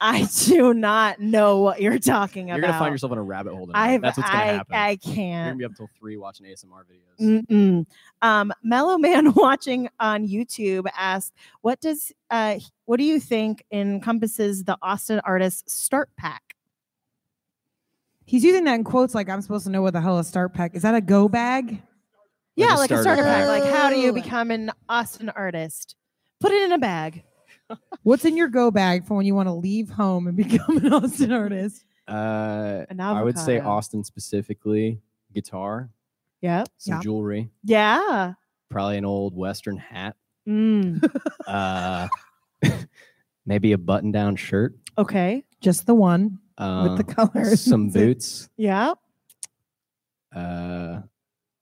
I do not know what you're talking about. you're about. gonna find yourself in a rabbit hole. tonight. I That's what's gonna I, happen. I you're can't. gonna be up until three watching ASMR videos. Mm-mm. Um, Mellow Man watching on YouTube asked, "What does uh, what do you think encompasses the Austin artist start pack?" He's using that in quotes like I'm supposed to know what the hell a start pack is. That a go bag? Yeah, a like a starter starter pack. Like, how do you Oh. become an Austin artist? Put it in a bag. What's in your go bag for when you want to leave home and become an Austin artist? Uh, An I would say avocado. Austin specifically, guitar, Yep. some Yeah. jewelry, Yeah. probably an old Western hat, Mm. uh, maybe a button-down shirt, Okay. Just the one uh, with the colors. some boots, Yeah. uh,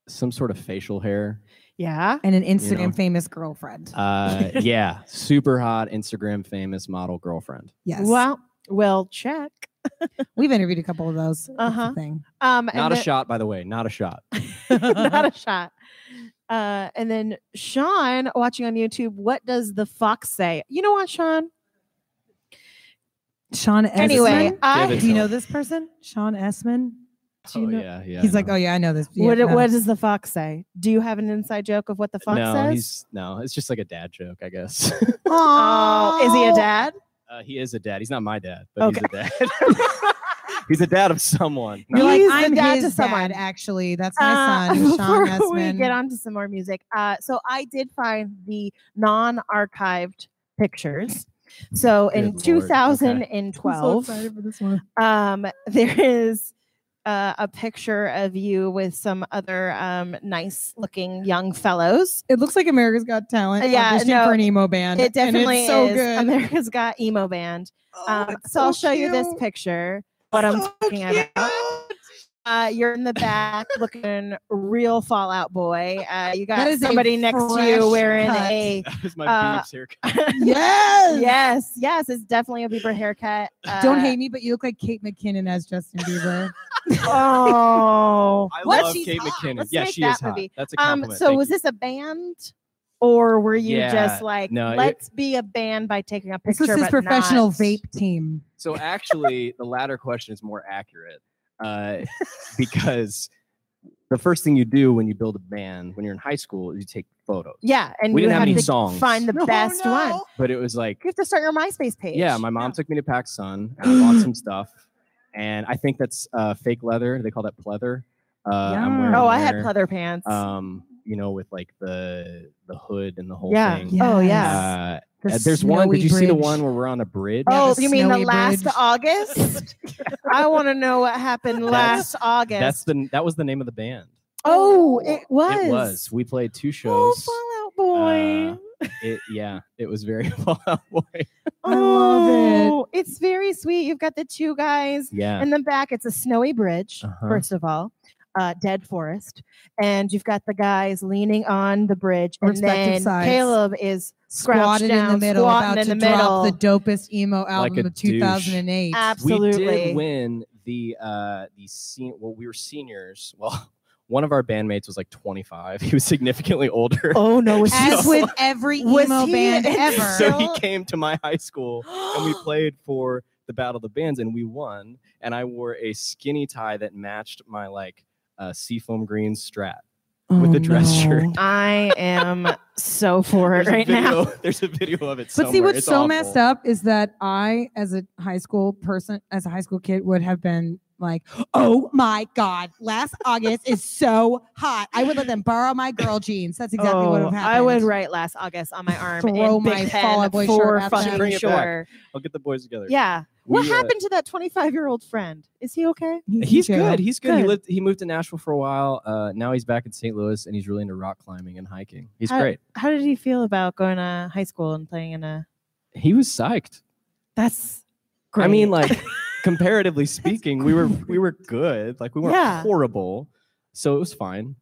some sort of facial hair. Yeah. And an Instagram know. famous girlfriend. Uh, yeah, super hot Instagram famous model girlfriend. yes. Well, well, check. we've interviewed a couple of those. Uh-huh. Thing. Um, and Not a then- shot, by the way. Not a shot. not a shot. Uh, and then Sean watching on YouTube, what does the fox say? You know what, Sean? Sean Esman. Anyway, I, do you know this person? Sean Esman. Do you oh know? yeah, yeah. He's I like, know. oh yeah, I know this. Yeah, what, no. what does the fox say? Do you have an inside joke of what the fox no, says? he's no. It's just like a dad joke, I guess. Oh, is he a dad? uh, he is a dad. He's not my dad, but he's a dad. he's a dad of someone. You're like, He's the I'm dad his to someone. dad, actually. That's my Uh, son, Sean before Esman. we get on to some more music, uh, so I did find the non-archived pictures. So in Good lord, okay. So 2012, excited for this one. um, there is uh, a picture of you with some other um, nice looking young fellows. It looks like America's Got Talent. Uh, yeah, no, for an emo band. It and definitely it's so is. good. America's Got Emo Band. Oh, Um, it's so, I'll show you this picture. What I'm So talking about. Uh, you're in the back looking real Fall Out Boy. Uh, you got somebody next to you wearing cut. a That was my Uh, haircut. Yes. yes, yes, it's definitely a Bieber haircut. Don't Uh, hate me, but you look like Kate McKinnon as Justin Bieber. Oh, I What? love She's Kate hot. McKinnon. Let's yeah, make she is that hot. movie. That's a um. compliment. So Thank was you. this a band, or were you Yeah, just like, no, let's be a band by taking a This picture? was his but professional not- vape team. So actually, the latter question is more accurate uh, because the first thing you do when you build a band when you're in high school is you take photos. Yeah, and We you didn't have have any to songs. find the best one. But it was like, You have to start your MySpace page. yeah, my mom took me to PacSun and I bought some stuff. And I think that's uh, fake leather. They call that pleather. Uh, I'm Oh, I had there, pleather pants. Um, you know, with like the the hood and the whole yeah. thing. Oh yeah. Uh, The uh, there's one. Did snowy you see the one where we're on a bridge? Oh, the you mean the last bridge. August? I want to know what happened last August. That's the that was the name of the band. oh, it was. It was. We played two shows. Oh, Fallout Boy. Uh, it yeah, it was very Fall Out Boy. I love it. Oh, It's very sweet. You've got the two guys Yeah. in the back. It's a snowy bridge, Uh-huh. first of all, uh, dead forest, and you've got the guys leaning on the bridge, and Respective then sides. Caleb is Crouched Squatted in the middle, squatting about in to the drop the dopest emo album a of douche. 2008. absolutely. We did win the uh the sen- well, we were seniors. Well, one of our bandmates was like 25. He was significantly older. Oh no, was As he with every emo band ever. so he came to my high school and we played for the Battle of the Bands and we won. And I wore a skinny tie that matched my like uh, seafoam green strat with a the dress shirt. I am so for it There's a right now. There's a video of it. But see, what's It's so messed up is that I, as a high school person, as a high school kid, would have been like, "Oh my god, last August is so hot. I would let them borrow my girl jeans." That's exactly what would Oh, have happened. I would write last August on my arm Throw in my Big Fall Pen Out Boy shirt at fucking Bring it back. sure. I'll get the boys together. Yeah. What We, uh, happened to that 25 year old friend? Is he okay? He's He's good. He's good. He lived. He moved to Nashville for a while. Uh, now he's back in St. Louis, and he's really into rock climbing and hiking. He's How- great. How did he feel about going to high school and playing in a? He was psyched. That's great. I mean, like comparatively speaking, we were we were good. Like we weren't Yeah. horrible, so it was fine.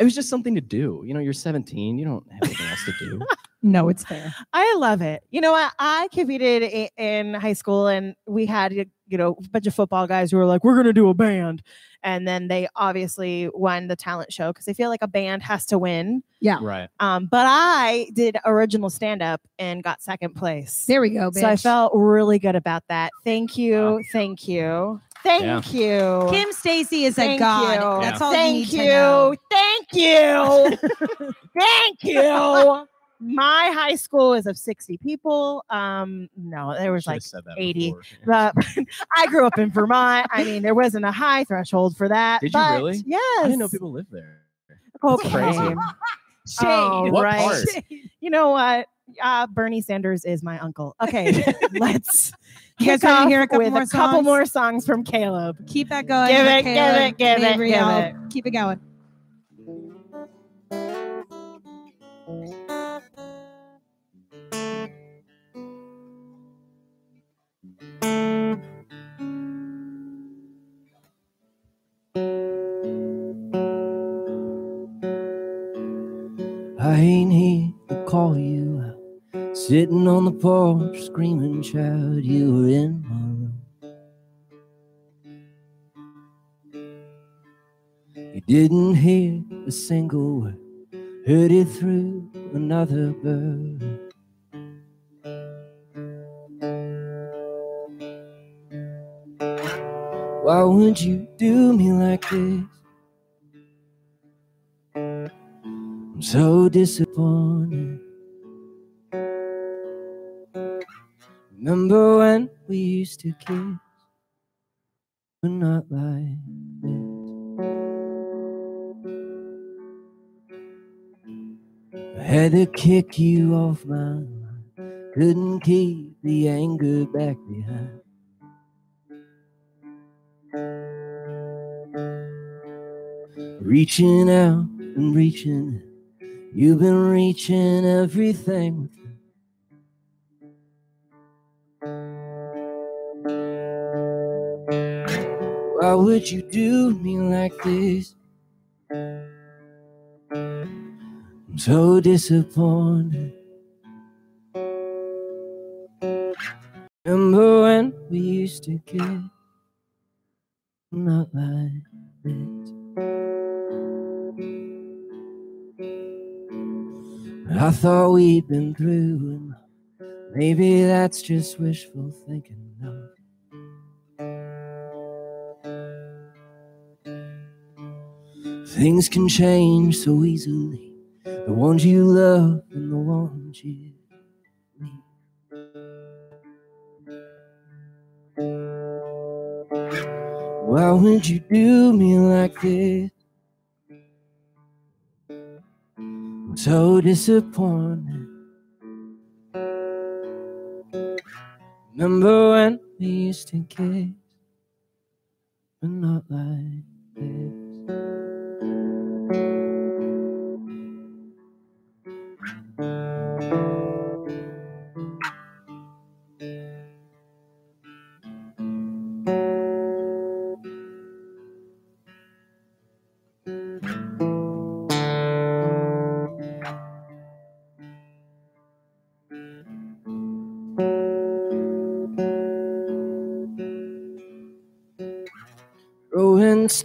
It was just something to do. You know, you're 17. You don't have anything else to do. No, it's fair. I love it. You know what? I competed in high school, and we had you know a bunch of football guys who were like, "We're gonna do a band," and then they obviously won the talent show because they feel like a band has to win. Yeah. Right. Um, but I did original stand up and got second place. There we go, bitch. So I felt really good about that. Thank you. Thank you. Thank you. Kim Stacy is a god. you. That's all Thank you you. need to know. Thank you. Thank you. My high school is of 60 people. Um, no, there was like 80. before. the I grew up in Vermont. I mean, there wasn't a high threshold for that. Did you really? Yes. I didn't know people lived there. Okay. crazy. Oh, What right. part? You know what? Uh, Bernie Sanders is my uncle. Okay, let's You guys kick ready off hear a couple with more a couple songs? more songs from Caleb. Keep that going. Give it, Michaela, give it, give it, give it. Keep it going. Sitting on the porch, screaming, child, you were in my room. You didn't hear a single word, heard it through another bird. Why would you do me like this? I'm so disappointed. Remember when we used to kiss, but not like this. I had to kick you off my line, couldn't keep the anger back behind. reaching out and reaching. You've been reaching everything. Why would you do me like this? I'm so disappointed. Remember when we used to kiss? Not like this. I thought we'd been through, and maybe that's just wishful thinking. Things can change so easily. The ones you love and the ones you need. Why would you do me like this? I'm so disappointed. Remember when we used to kiss, but not like this.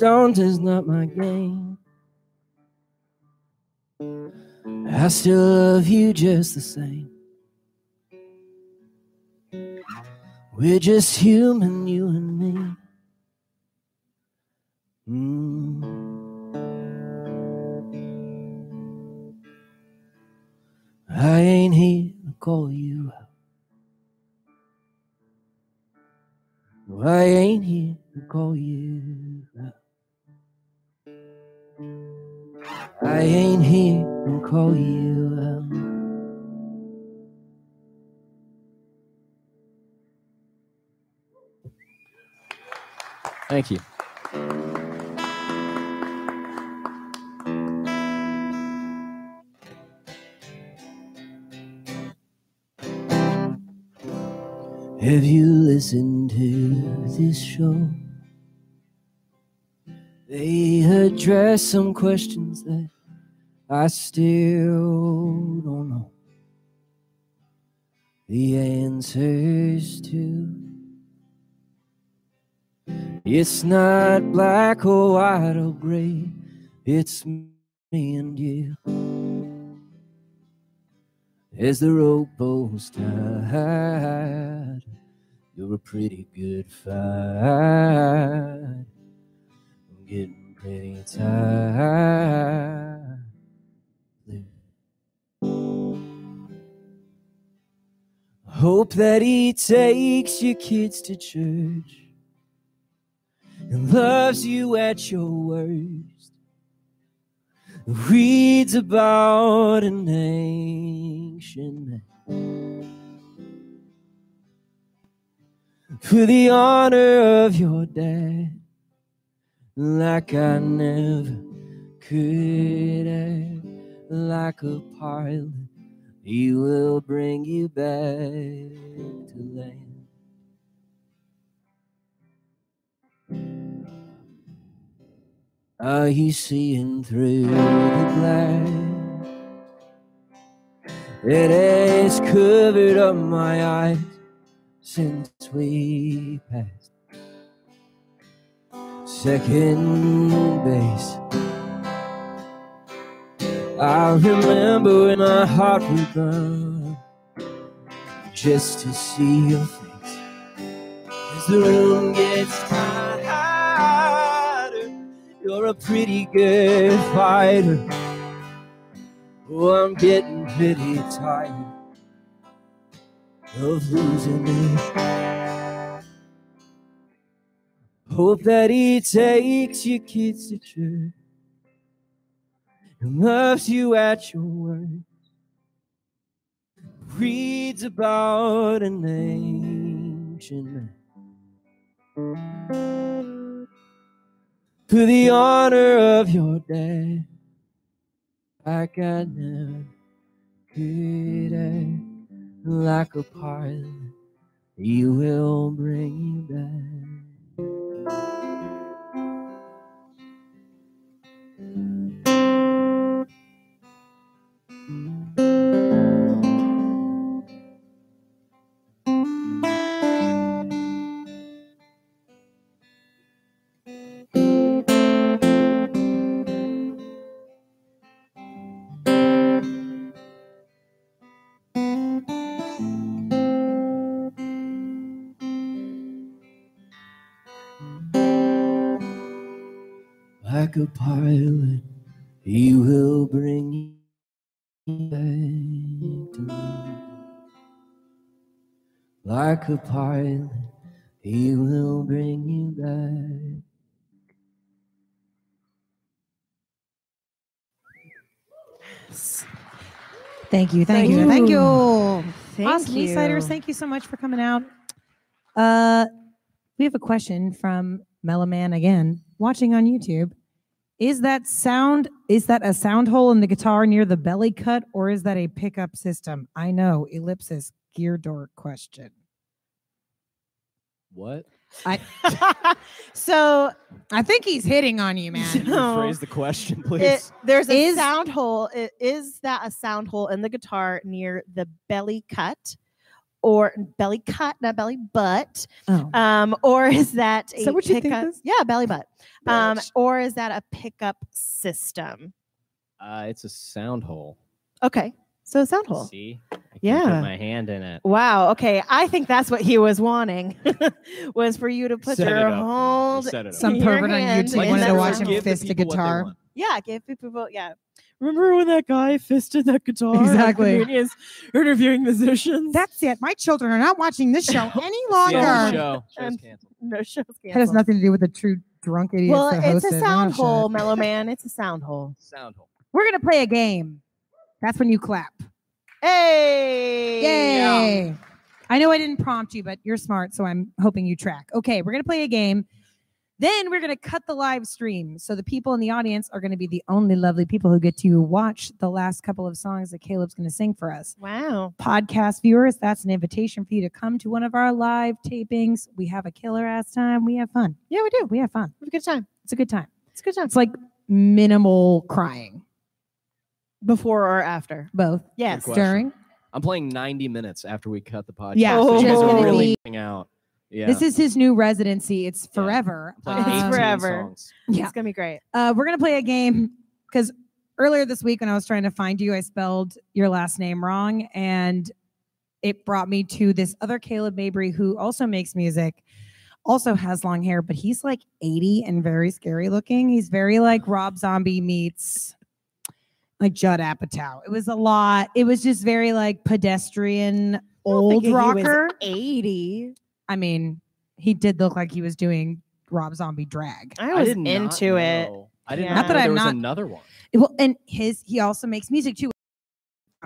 Stones is not my game. I still love you just the same. We're just human, you and show? They address some questions that I still don't know the answers to. It's not black or white or gray, it's me and you. As the rope pulls tight, you're a pretty good fight. I'm getting pretty tired. Hope that he takes your kids to church and loves you at your worst. Reads about an ancient man for the honor of your dad, like I never could have, like a pilot. He will bring you back to land. Are you seeing through the glass? It has covered up my eyes since we passed second base. I remember when my heart would burn just to see your face as the room gets tighter. You're a pretty good fighter. Oh, I'm getting pretty tired of losing me. Hope that he takes your kids to church and loves you at your word. Reads about an ancient man for the honor of your dad. Like I never could act like a pilot. He will bring you Like a pilot, he will bring you back to me. Like a pilot, he will bring you back. Thank you, thank you, thank you. Thank awesome you. Eastsiders, thank you so much for coming out. Uh, we have a question from Mellow Man again, watching on YouTube. Is that sound? Is that a sound hole in the guitar near the belly cut, or is that a pickup system? I know. Ellipsis gear door question. What? I so I think he's hitting on you, man. Can you No. Rephrase the question, please. it, there's a Is- sound hole. i- Is that a sound hole in the guitar near the belly cut, or belly cut, not belly butt? oh. Um, or is that a Is that what you think pickup? Yeah, belly butt. Um, or is that a pickup system? Uh, it's a sound hole. Okay, so a sound hole. See? I can Yeah. Put my hand in it. Wow. Okay, I think that's what he was wanting was for you to put Set your up. You hold. set it up. Some pervert on hand YouTube wanted to watch him hole. Give the fist a people what they guitar. Yeah, give people. Yeah. Remember when that guy fisted that guitar? at Exactly. comedians interviewing musicians. That's it. My children are not watching this show any It's the end of show. Show's And- canceled. no shows That has nothing to do with the true drunk idiots Well, that it's a sound shit. hole, Mellow Man. It's a sound hole. Sound hole. We're gonna play a game. That's when you clap. Hey! Yay! I know I didn't prompt you, but you're smart, so I'm hoping you track. Okay, we're gonna play a game. Then we're gonna cut the live stream, so the people in the audience are gonna be the only lovely people who get to watch the last couple of songs that Caleb's gonna sing for us. Wow. Podcast viewers, that's an invitation for you to come to one of our live tapings. We have a killer ass time. We have fun. Yeah, we do. We have fun. Have a good time. It's a good time. It's a good time. It's like minimal crying, Before or after? both Yes. during. I'm playing 90 minutes after we cut the podcast. Yeah, oh. so you guys just are really be- out. Yeah. This is his new residency. It's forever. I'm It's Um, forever. songs. Yeah. It's gonna be great. Uh, we're gonna play a game because earlier this week when I was trying to find you, I spelled your last name wrong, and it brought me to this other Caleb Mabry who also makes music, also has long hair, but he's like 80 and very scary looking. He's very like Rob Zombie meets like Judd Apatow. It was a lot. It was just very like pedestrian old think he was rocker. 80. I mean, he did look like he was doing Rob Zombie drag. I was did not into it. know- I didn't Yeah. know Not that there I'm was not- another one. Well, and his he also makes music too.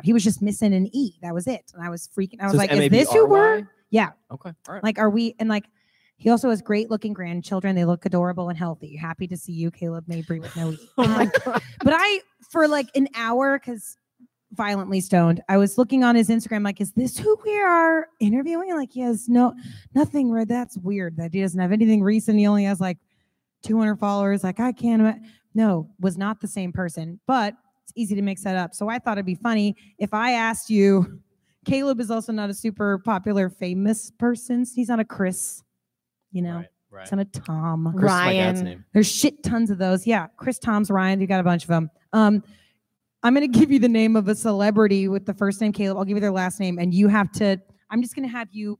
He was just missing an E. That was it. And I was freaking. I was So like, it's is this who we're? M-A-B-R-Y? Yeah. Okay. All right. Like, are we? And like, he also has great looking grandchildren. They look adorable and healthy. Happy to see you, Caleb Mabry, with no E. Oh my god. but I, for like an hour, because violently stoned, I was looking on his Instagram, like, is this who we are interviewing? Like, he has no, nothing. Re- that's weird that he doesn't have anything recent. He only has like 200 followers. Like, I can't. ima- No, was not the same person, but it's easy to mix that up. So I thought it'd be funny if I asked you. Caleb is also not a super popular, famous person. He's not a Chris, you know. Right. Right. He's not a Tom. Chris is my dad's Ryan. name. There's shit tons of those. Yeah, Chris Tom's Ryan. You got a bunch of them. Um, I'm gonna give you the name of a celebrity with the first name Caleb. I'll give you their last name, and you have to. I'm just gonna have you.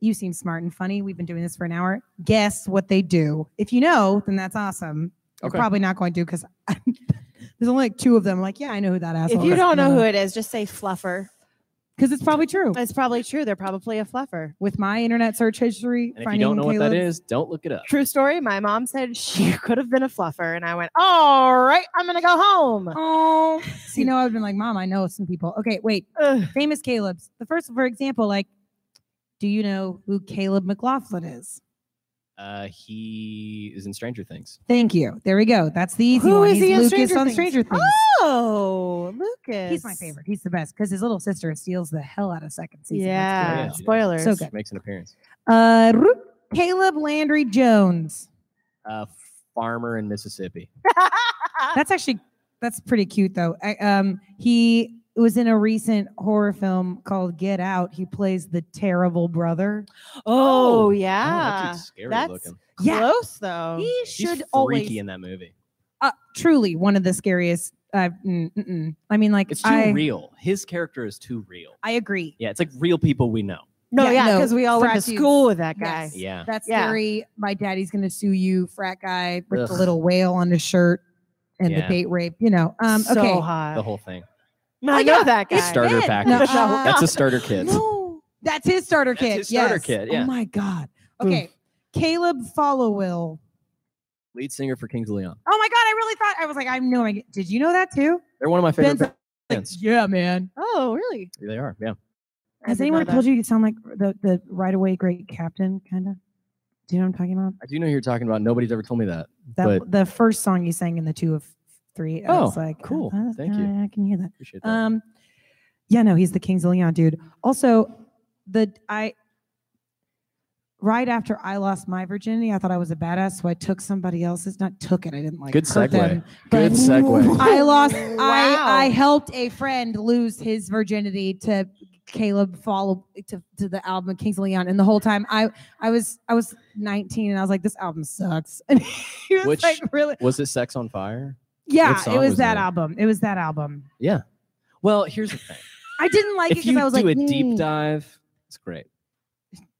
You seem smart and funny. We've been doing this for an hour. Guess what they do. If you know, then that's awesome. You're Okay. probably not going to because there's only like two of them. Like, yeah, I know who that asshole. If you is. don't know who it is, just say fluffer. Because it's probably true. It's probably true. They're probably a fluffer. With my internet search history, And if you don't know what that is, don't look it up. True story. My mom said she could have been a fluffer, and I went, "All right, I'm gonna go home." Oh, so, you know, I've been like, Mom, I know some people. Okay, wait. Ugh. famous Caleb's. The first, for example, like, do you know who Caleb McLaughlin is? Uh, he is in Stranger Things. Thank you. There we go. That's the easy Who one. is He's he in Lucas Stranger on Things? Stranger Things. Oh, Lucas. He's my favorite. He's the best because his little sister steals the hell out of second season. That's Yeah. Yeah, she. Spoilers. So good. Makes an appearance. good. Uh, Ru- Caleb Landry Jones. Uh, farmer in Mississippi. That's actually that's pretty cute though. I, um, he was in a recent horror film called Get Out. He plays the terrible brother. Oh, Oh, yeah. that dude's scary That's looking. Yeah. close though. He should He's should freaky always in that movie. uh, truly one of the scariest. Uh, mm, mm, mm. I mean, like It's too I, real. His character is too real. I agree. Yeah, it's like real people we know. no, Yeah, yeah, no, because we all went to frat dudes. school with that guy. Yes. Yeah. That's Yeah. scary. My daddy's gonna sue you, frat guy with the little whale on his shirt and Yeah. the date rape. You know. Um, so okay. hot. The whole thing. No, I Oh, know yeah, that guy. it's Starter Ben. package. No, uh, That's a starter kit. No, that's his starter That's kit. his starter yes. kit, yeah. Oh my god. Okay. Caleb Followill. Lead singer for Kings of Leon. Oh my god, I really thought I was like, I knew. I did you know that too? They're one of my favorite Ben's like, bands. yeah, man. Oh, really? They are. Yeah. Has anyone told you you sound like the the right away great captain kind of? Do you know what I'm talking about? I do know who you're talking about. Nobody's ever told me that. That But- the first song you sang in the two of three. I was Oh, like, cool. uh, Thank you. I can hear that. Appreciate that. Um, yeah, no, he's the Kings of Leon dude. Also, the I right after I lost my virginity, I thought I was a badass, so I took somebody else's. Not took it. I didn't like Good hurt segue. them, Good but segue. I lost. Wow. I I helped a friend lose his virginity to Caleb follow to, to the album Kings of Leon, and the whole time I I was I was 19 and I was like, this album sucks, and he was Which- like, really. Was it Sex on Fire? Yeah, it was was that that? album. It was that album. Yeah. Well, here's the thing. I didn't like it because I was like, do like, a deep "Mm, dive, it's great.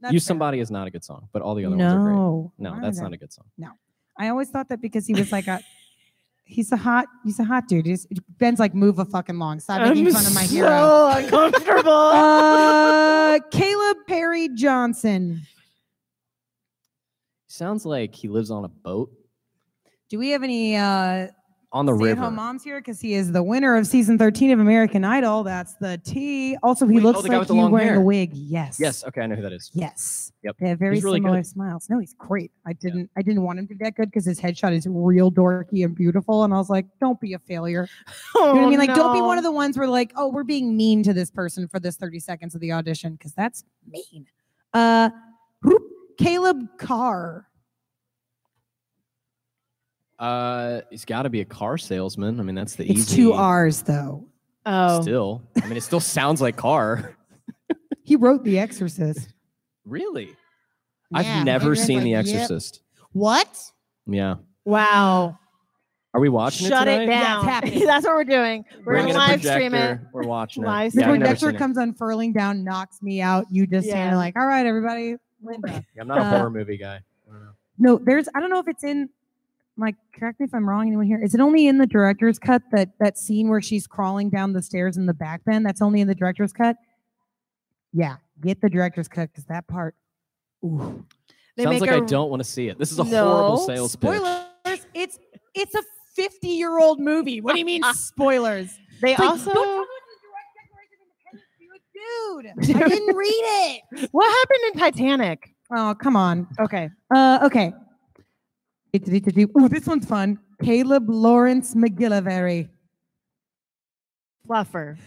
that's Use fair." Somebody is not a good song, but all the other ones are great. No, No, why that's not a good song. No, I always thought that because he was like a, he's a hot, he's a hot dude. He's, Ben's like, move a fucking long. Stop making I'm fun of my so hero. uncomfortable. Uh, Caleb Perry Johnson. Sounds like he lives on a boat Do we have any uh, on the stay-at-home moms here? Because he is the winner of season 13 of American Idol. That's the T. Also, he Wait, oh, looks guy like with the you long wearing a wig. Yes. Yes. Okay, I know who that is. Yes. Yep. They have very really similar good. smiles. No, he's great. I didn't I didn't want him to be that good because his headshot is real dorky and beautiful. And I was like, don't be a failure. You know what I mean? Like, don't be one of the ones where like, oh, we're being mean to this person for this 30 seconds of the audition, because that's mean. Uh whoop, Caleb Carr. Uh, he's got to be a car salesman. I mean, that's the It's easy. two R's though. Oh, Still, I mean, it still sounds like car. He wrote The Exorcist. Really? Yeah, I've never seen like, The "Yep." Exorcist. What? Yeah. wow. Are we watching Shut it it, tonight? down. happening. That's what we're doing. We're Bring gonna in a live stream it. projector. We're watching it. Live The Yeah, I've never projector seen it. comes unfurling down, knocks me out. You just stand Yeah. there like, all right, everybody. Linda. Yeah, I'm not a Uh, horror movie guy. I don't know. No, there's I don't know if it's in like correct me if I'm wrong, anyone here. Is it only in the director's cut that that scene where she's crawling down the stairs in the back bend? That's only in the director's cut? Yeah, get the director's cut because that part. Ooh. They Sounds make like a- I don't want to see it. This is a horrible No. sales pitch. Spoilers. It's it's a 50 year old movie. What do you mean spoilers? They It's like, also. don't tell me it's direct declaration of independence, dude. I didn't read it. what happened in Titanic? Oh, come on. Okay. Uh, okay. Ooh, this one's fun. Caleb Lawrence McGillvary. Fluffer.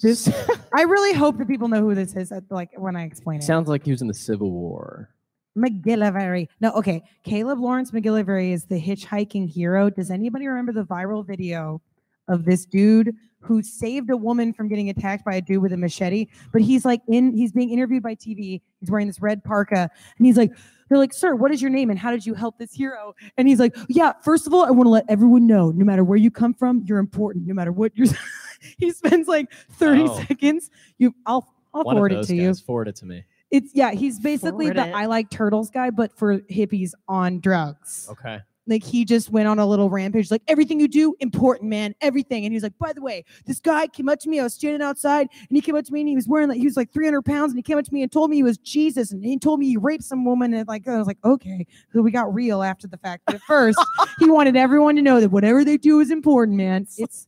This I really hope that people know who this is. At, like when I explain it. Sounds like he was in the Civil War. McGillvary. No, okay. Caleb Lawrence McGillvary is the hitchhiking hero. Does anybody remember the viral video of this dude who saved a woman from getting attacked by a dude with a machete? But he's like in, he's being interviewed by TV. He's wearing this red parka, and he's like, they're like, sir, what is your name and how did you help this hero? And he's like, yeah, first of all, I want to let everyone know, no matter where you come from, you're important. No matter what you're. he spends like 30 Oh. seconds. You, I'll, I'll One of forward it those to you. Forward it to me. It's yeah, he's basically Forward the it. I like turtles guy, but for hippies on drugs. Okay. Like he just went on a little rampage, like everything you do, important, man, everything. And he was like, by the way, this guy came up to me. I was standing outside, and he came up to me, and he was wearing like he was like 300 pounds, and he came up to me and told me he was Jesus, and he told me he raped some woman, and like I was like, okay, so we got real after the fact. But at first, he wanted everyone to know that whatever they do is important, man. It's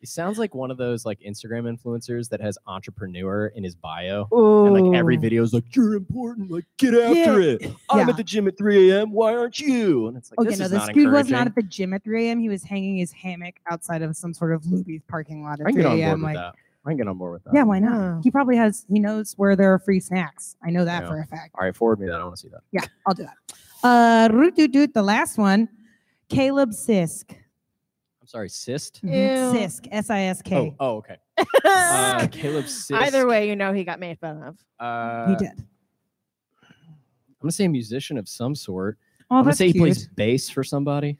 He sounds like one of those like Instagram influencers that has entrepreneur in his bio. And like every video is like, you're important. Like, get after it. I'm Yeah. at the gym at 3 a.m. Why aren't you? And it's like, Okay, this no, is this not dude was not at the gym at 3 a.m. He was hanging his hammock outside of some sort of Luby's parking lot I at can 3 get on board a.m. with Like, that. I can get on board with that. yeah, why not? Yeah. He probably has. He knows where there are free snacks. I know that Yeah. for a fact. All right, forward me that. I want to see that. Yeah, I'll do that. Uh, root doot doot. The last one, Caleb Sisk. I'm sorry, cyst. Mhm. Ew. Sisk. S I S Oh, oh, okay. Uh, Caleb Sisk. Either way, you know he got made fun of. Uh, He did. I'm gonna say a musician of some sort. Oh, I'm gonna say he cute. plays bass for somebody.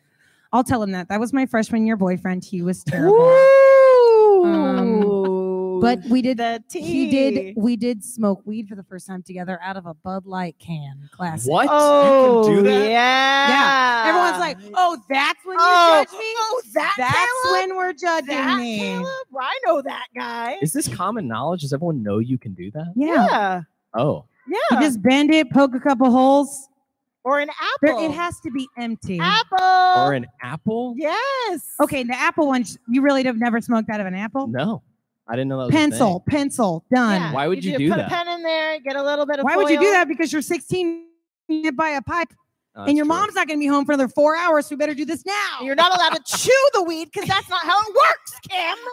I'll tell him that. That was my freshman year boyfriend. He was terrible. Ooh, But we did. the He did. We did smoke weed for the first time together out of a Bud Light can. Classic. What? Oh, you can do that? Yeah. Everyone's like, "Oh, that's when you oh, judge me. oh, that that's Caleb? when we're judging that me." Caleb? I know that guy. Is this common knowledge? Does everyone know you can do that? Yeah. yeah. Oh, You Yeah. just bend it, poke a couple holes. or an There, apple. it has to be empty. apple. or an apple? yes. Okay, the apple one, you really have never smoked out of an apple? No, I didn't know that was a Pencil, thing. pencil, done. Yeah, Why would you just do put that? Put a pen in there, get a little bit of Why would you do foil. that? Because you're 16 you hit by a pipe Oh, and that's your true. mom's not going to be home for another four hours. So we better do this now. You're not allowed to chew the weed because that's not how it works, Kim.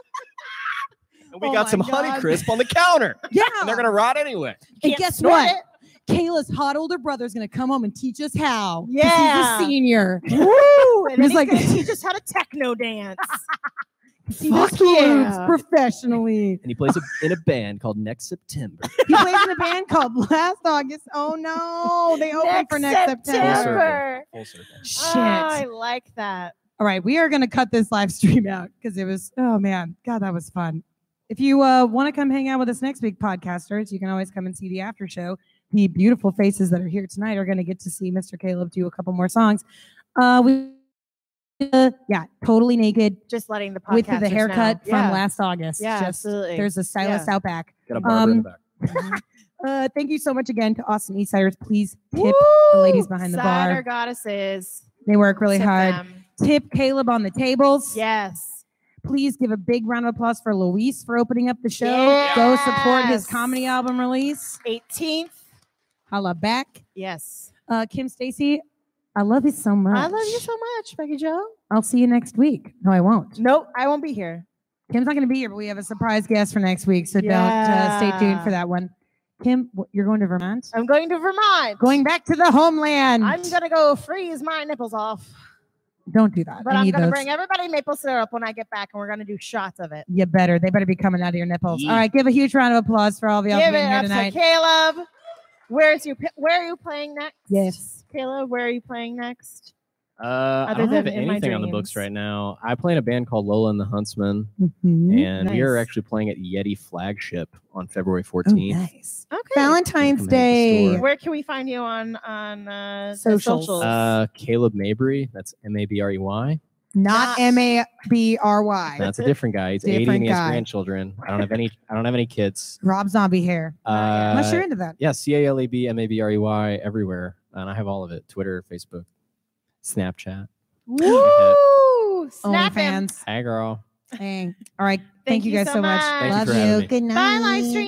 And we Oh got my some God. Honey Crisp on the counter, yeah. and they're gonna rot anyway. and Can't guess snort what? it. Kayla's hot older brother is going to come home and teach us how. 'cause Yeah. He's a senior. Woo! And then He's he's like- gonna teach us how to techno dance. He does Fuck flutes yeah. professionally. And he plays a, in a band called Next September. He plays in a band called Last August. Oh no, they open for next September. September. Full circle. Shit. Oh, I like that. All right, we are going to cut this live stream out because it was, oh man, God, that was fun. If you uh, want to come hang out with us next week, podcasters, you can always come and see the after show. The beautiful faces that are here tonight are going to get to see Mr. Caleb do a couple more songs. Uh, we, yeah, totally naked Just letting the podcast with the haircut know. from Yeah. last August. Yeah, Just, absolutely. There's a stylist out back. Got a barber in Um, the back. Uh, thank you so much again to Austin Eastsiders. Please tip. Woo! ladies behind the bar. Cider goddesses. They work really Tip hard. them. Tip Caleb on the tables. Yes. Please give a big round of applause for Luis for opening up the show. Go support his comedy album release. 18th. Holla back. Yes. Uh, Kim Stacy, I love you so much. I love you so much, Becky Jo. I'll see you next week. No, I won't. Nope, I won't be here. Kim's not going to be here, but we have a surprise guest for next week, so don't uh, stay tuned for that one. Kim, you're going to Vermont? I'm going to Vermont. Going back to the homeland. I'm gonna go freeze my nipples off. Don't do that. But I I'm gonna bring everybody maple syrup when I get back, and we're gonna do shots of it. You better. They better be coming out of your nipples. Yeah. All right, give a huge round of applause for all of y'all Give being it here up tonight. to Caleb. Where's you? Where are you playing next? Yes. Caleb. Where are you playing next? Uh, I Other don't have than In My anything on the books right now. I play in a band called Lola and the Huntsman, Mhm. and we are actually playing at Yeti Flagship on February 14th. Oh, 14th. nice. Okay. Valentine's Come to the Day. Where can we find you on on uh, Socials. socials? Uh, Caleb Mabrey, that's M A B R E Y. Not Not- M A B R Y. That's a different guy. He's 80 and Different he has guy. grandchildren. I don't have any. I don't have any kids. Rob Zombie hair. Uh, Unless you're into that. yeah, C A L E B M A B R E Y everywhere, and I have all of it: Twitter, Facebook, Snapchat. Woo! Snap him. OnlyFans. Hey, girl. Dang. All right. Thank, Thank you you guys so so much. much. Thank you Love for having you. me. Good night. Bye, live stream.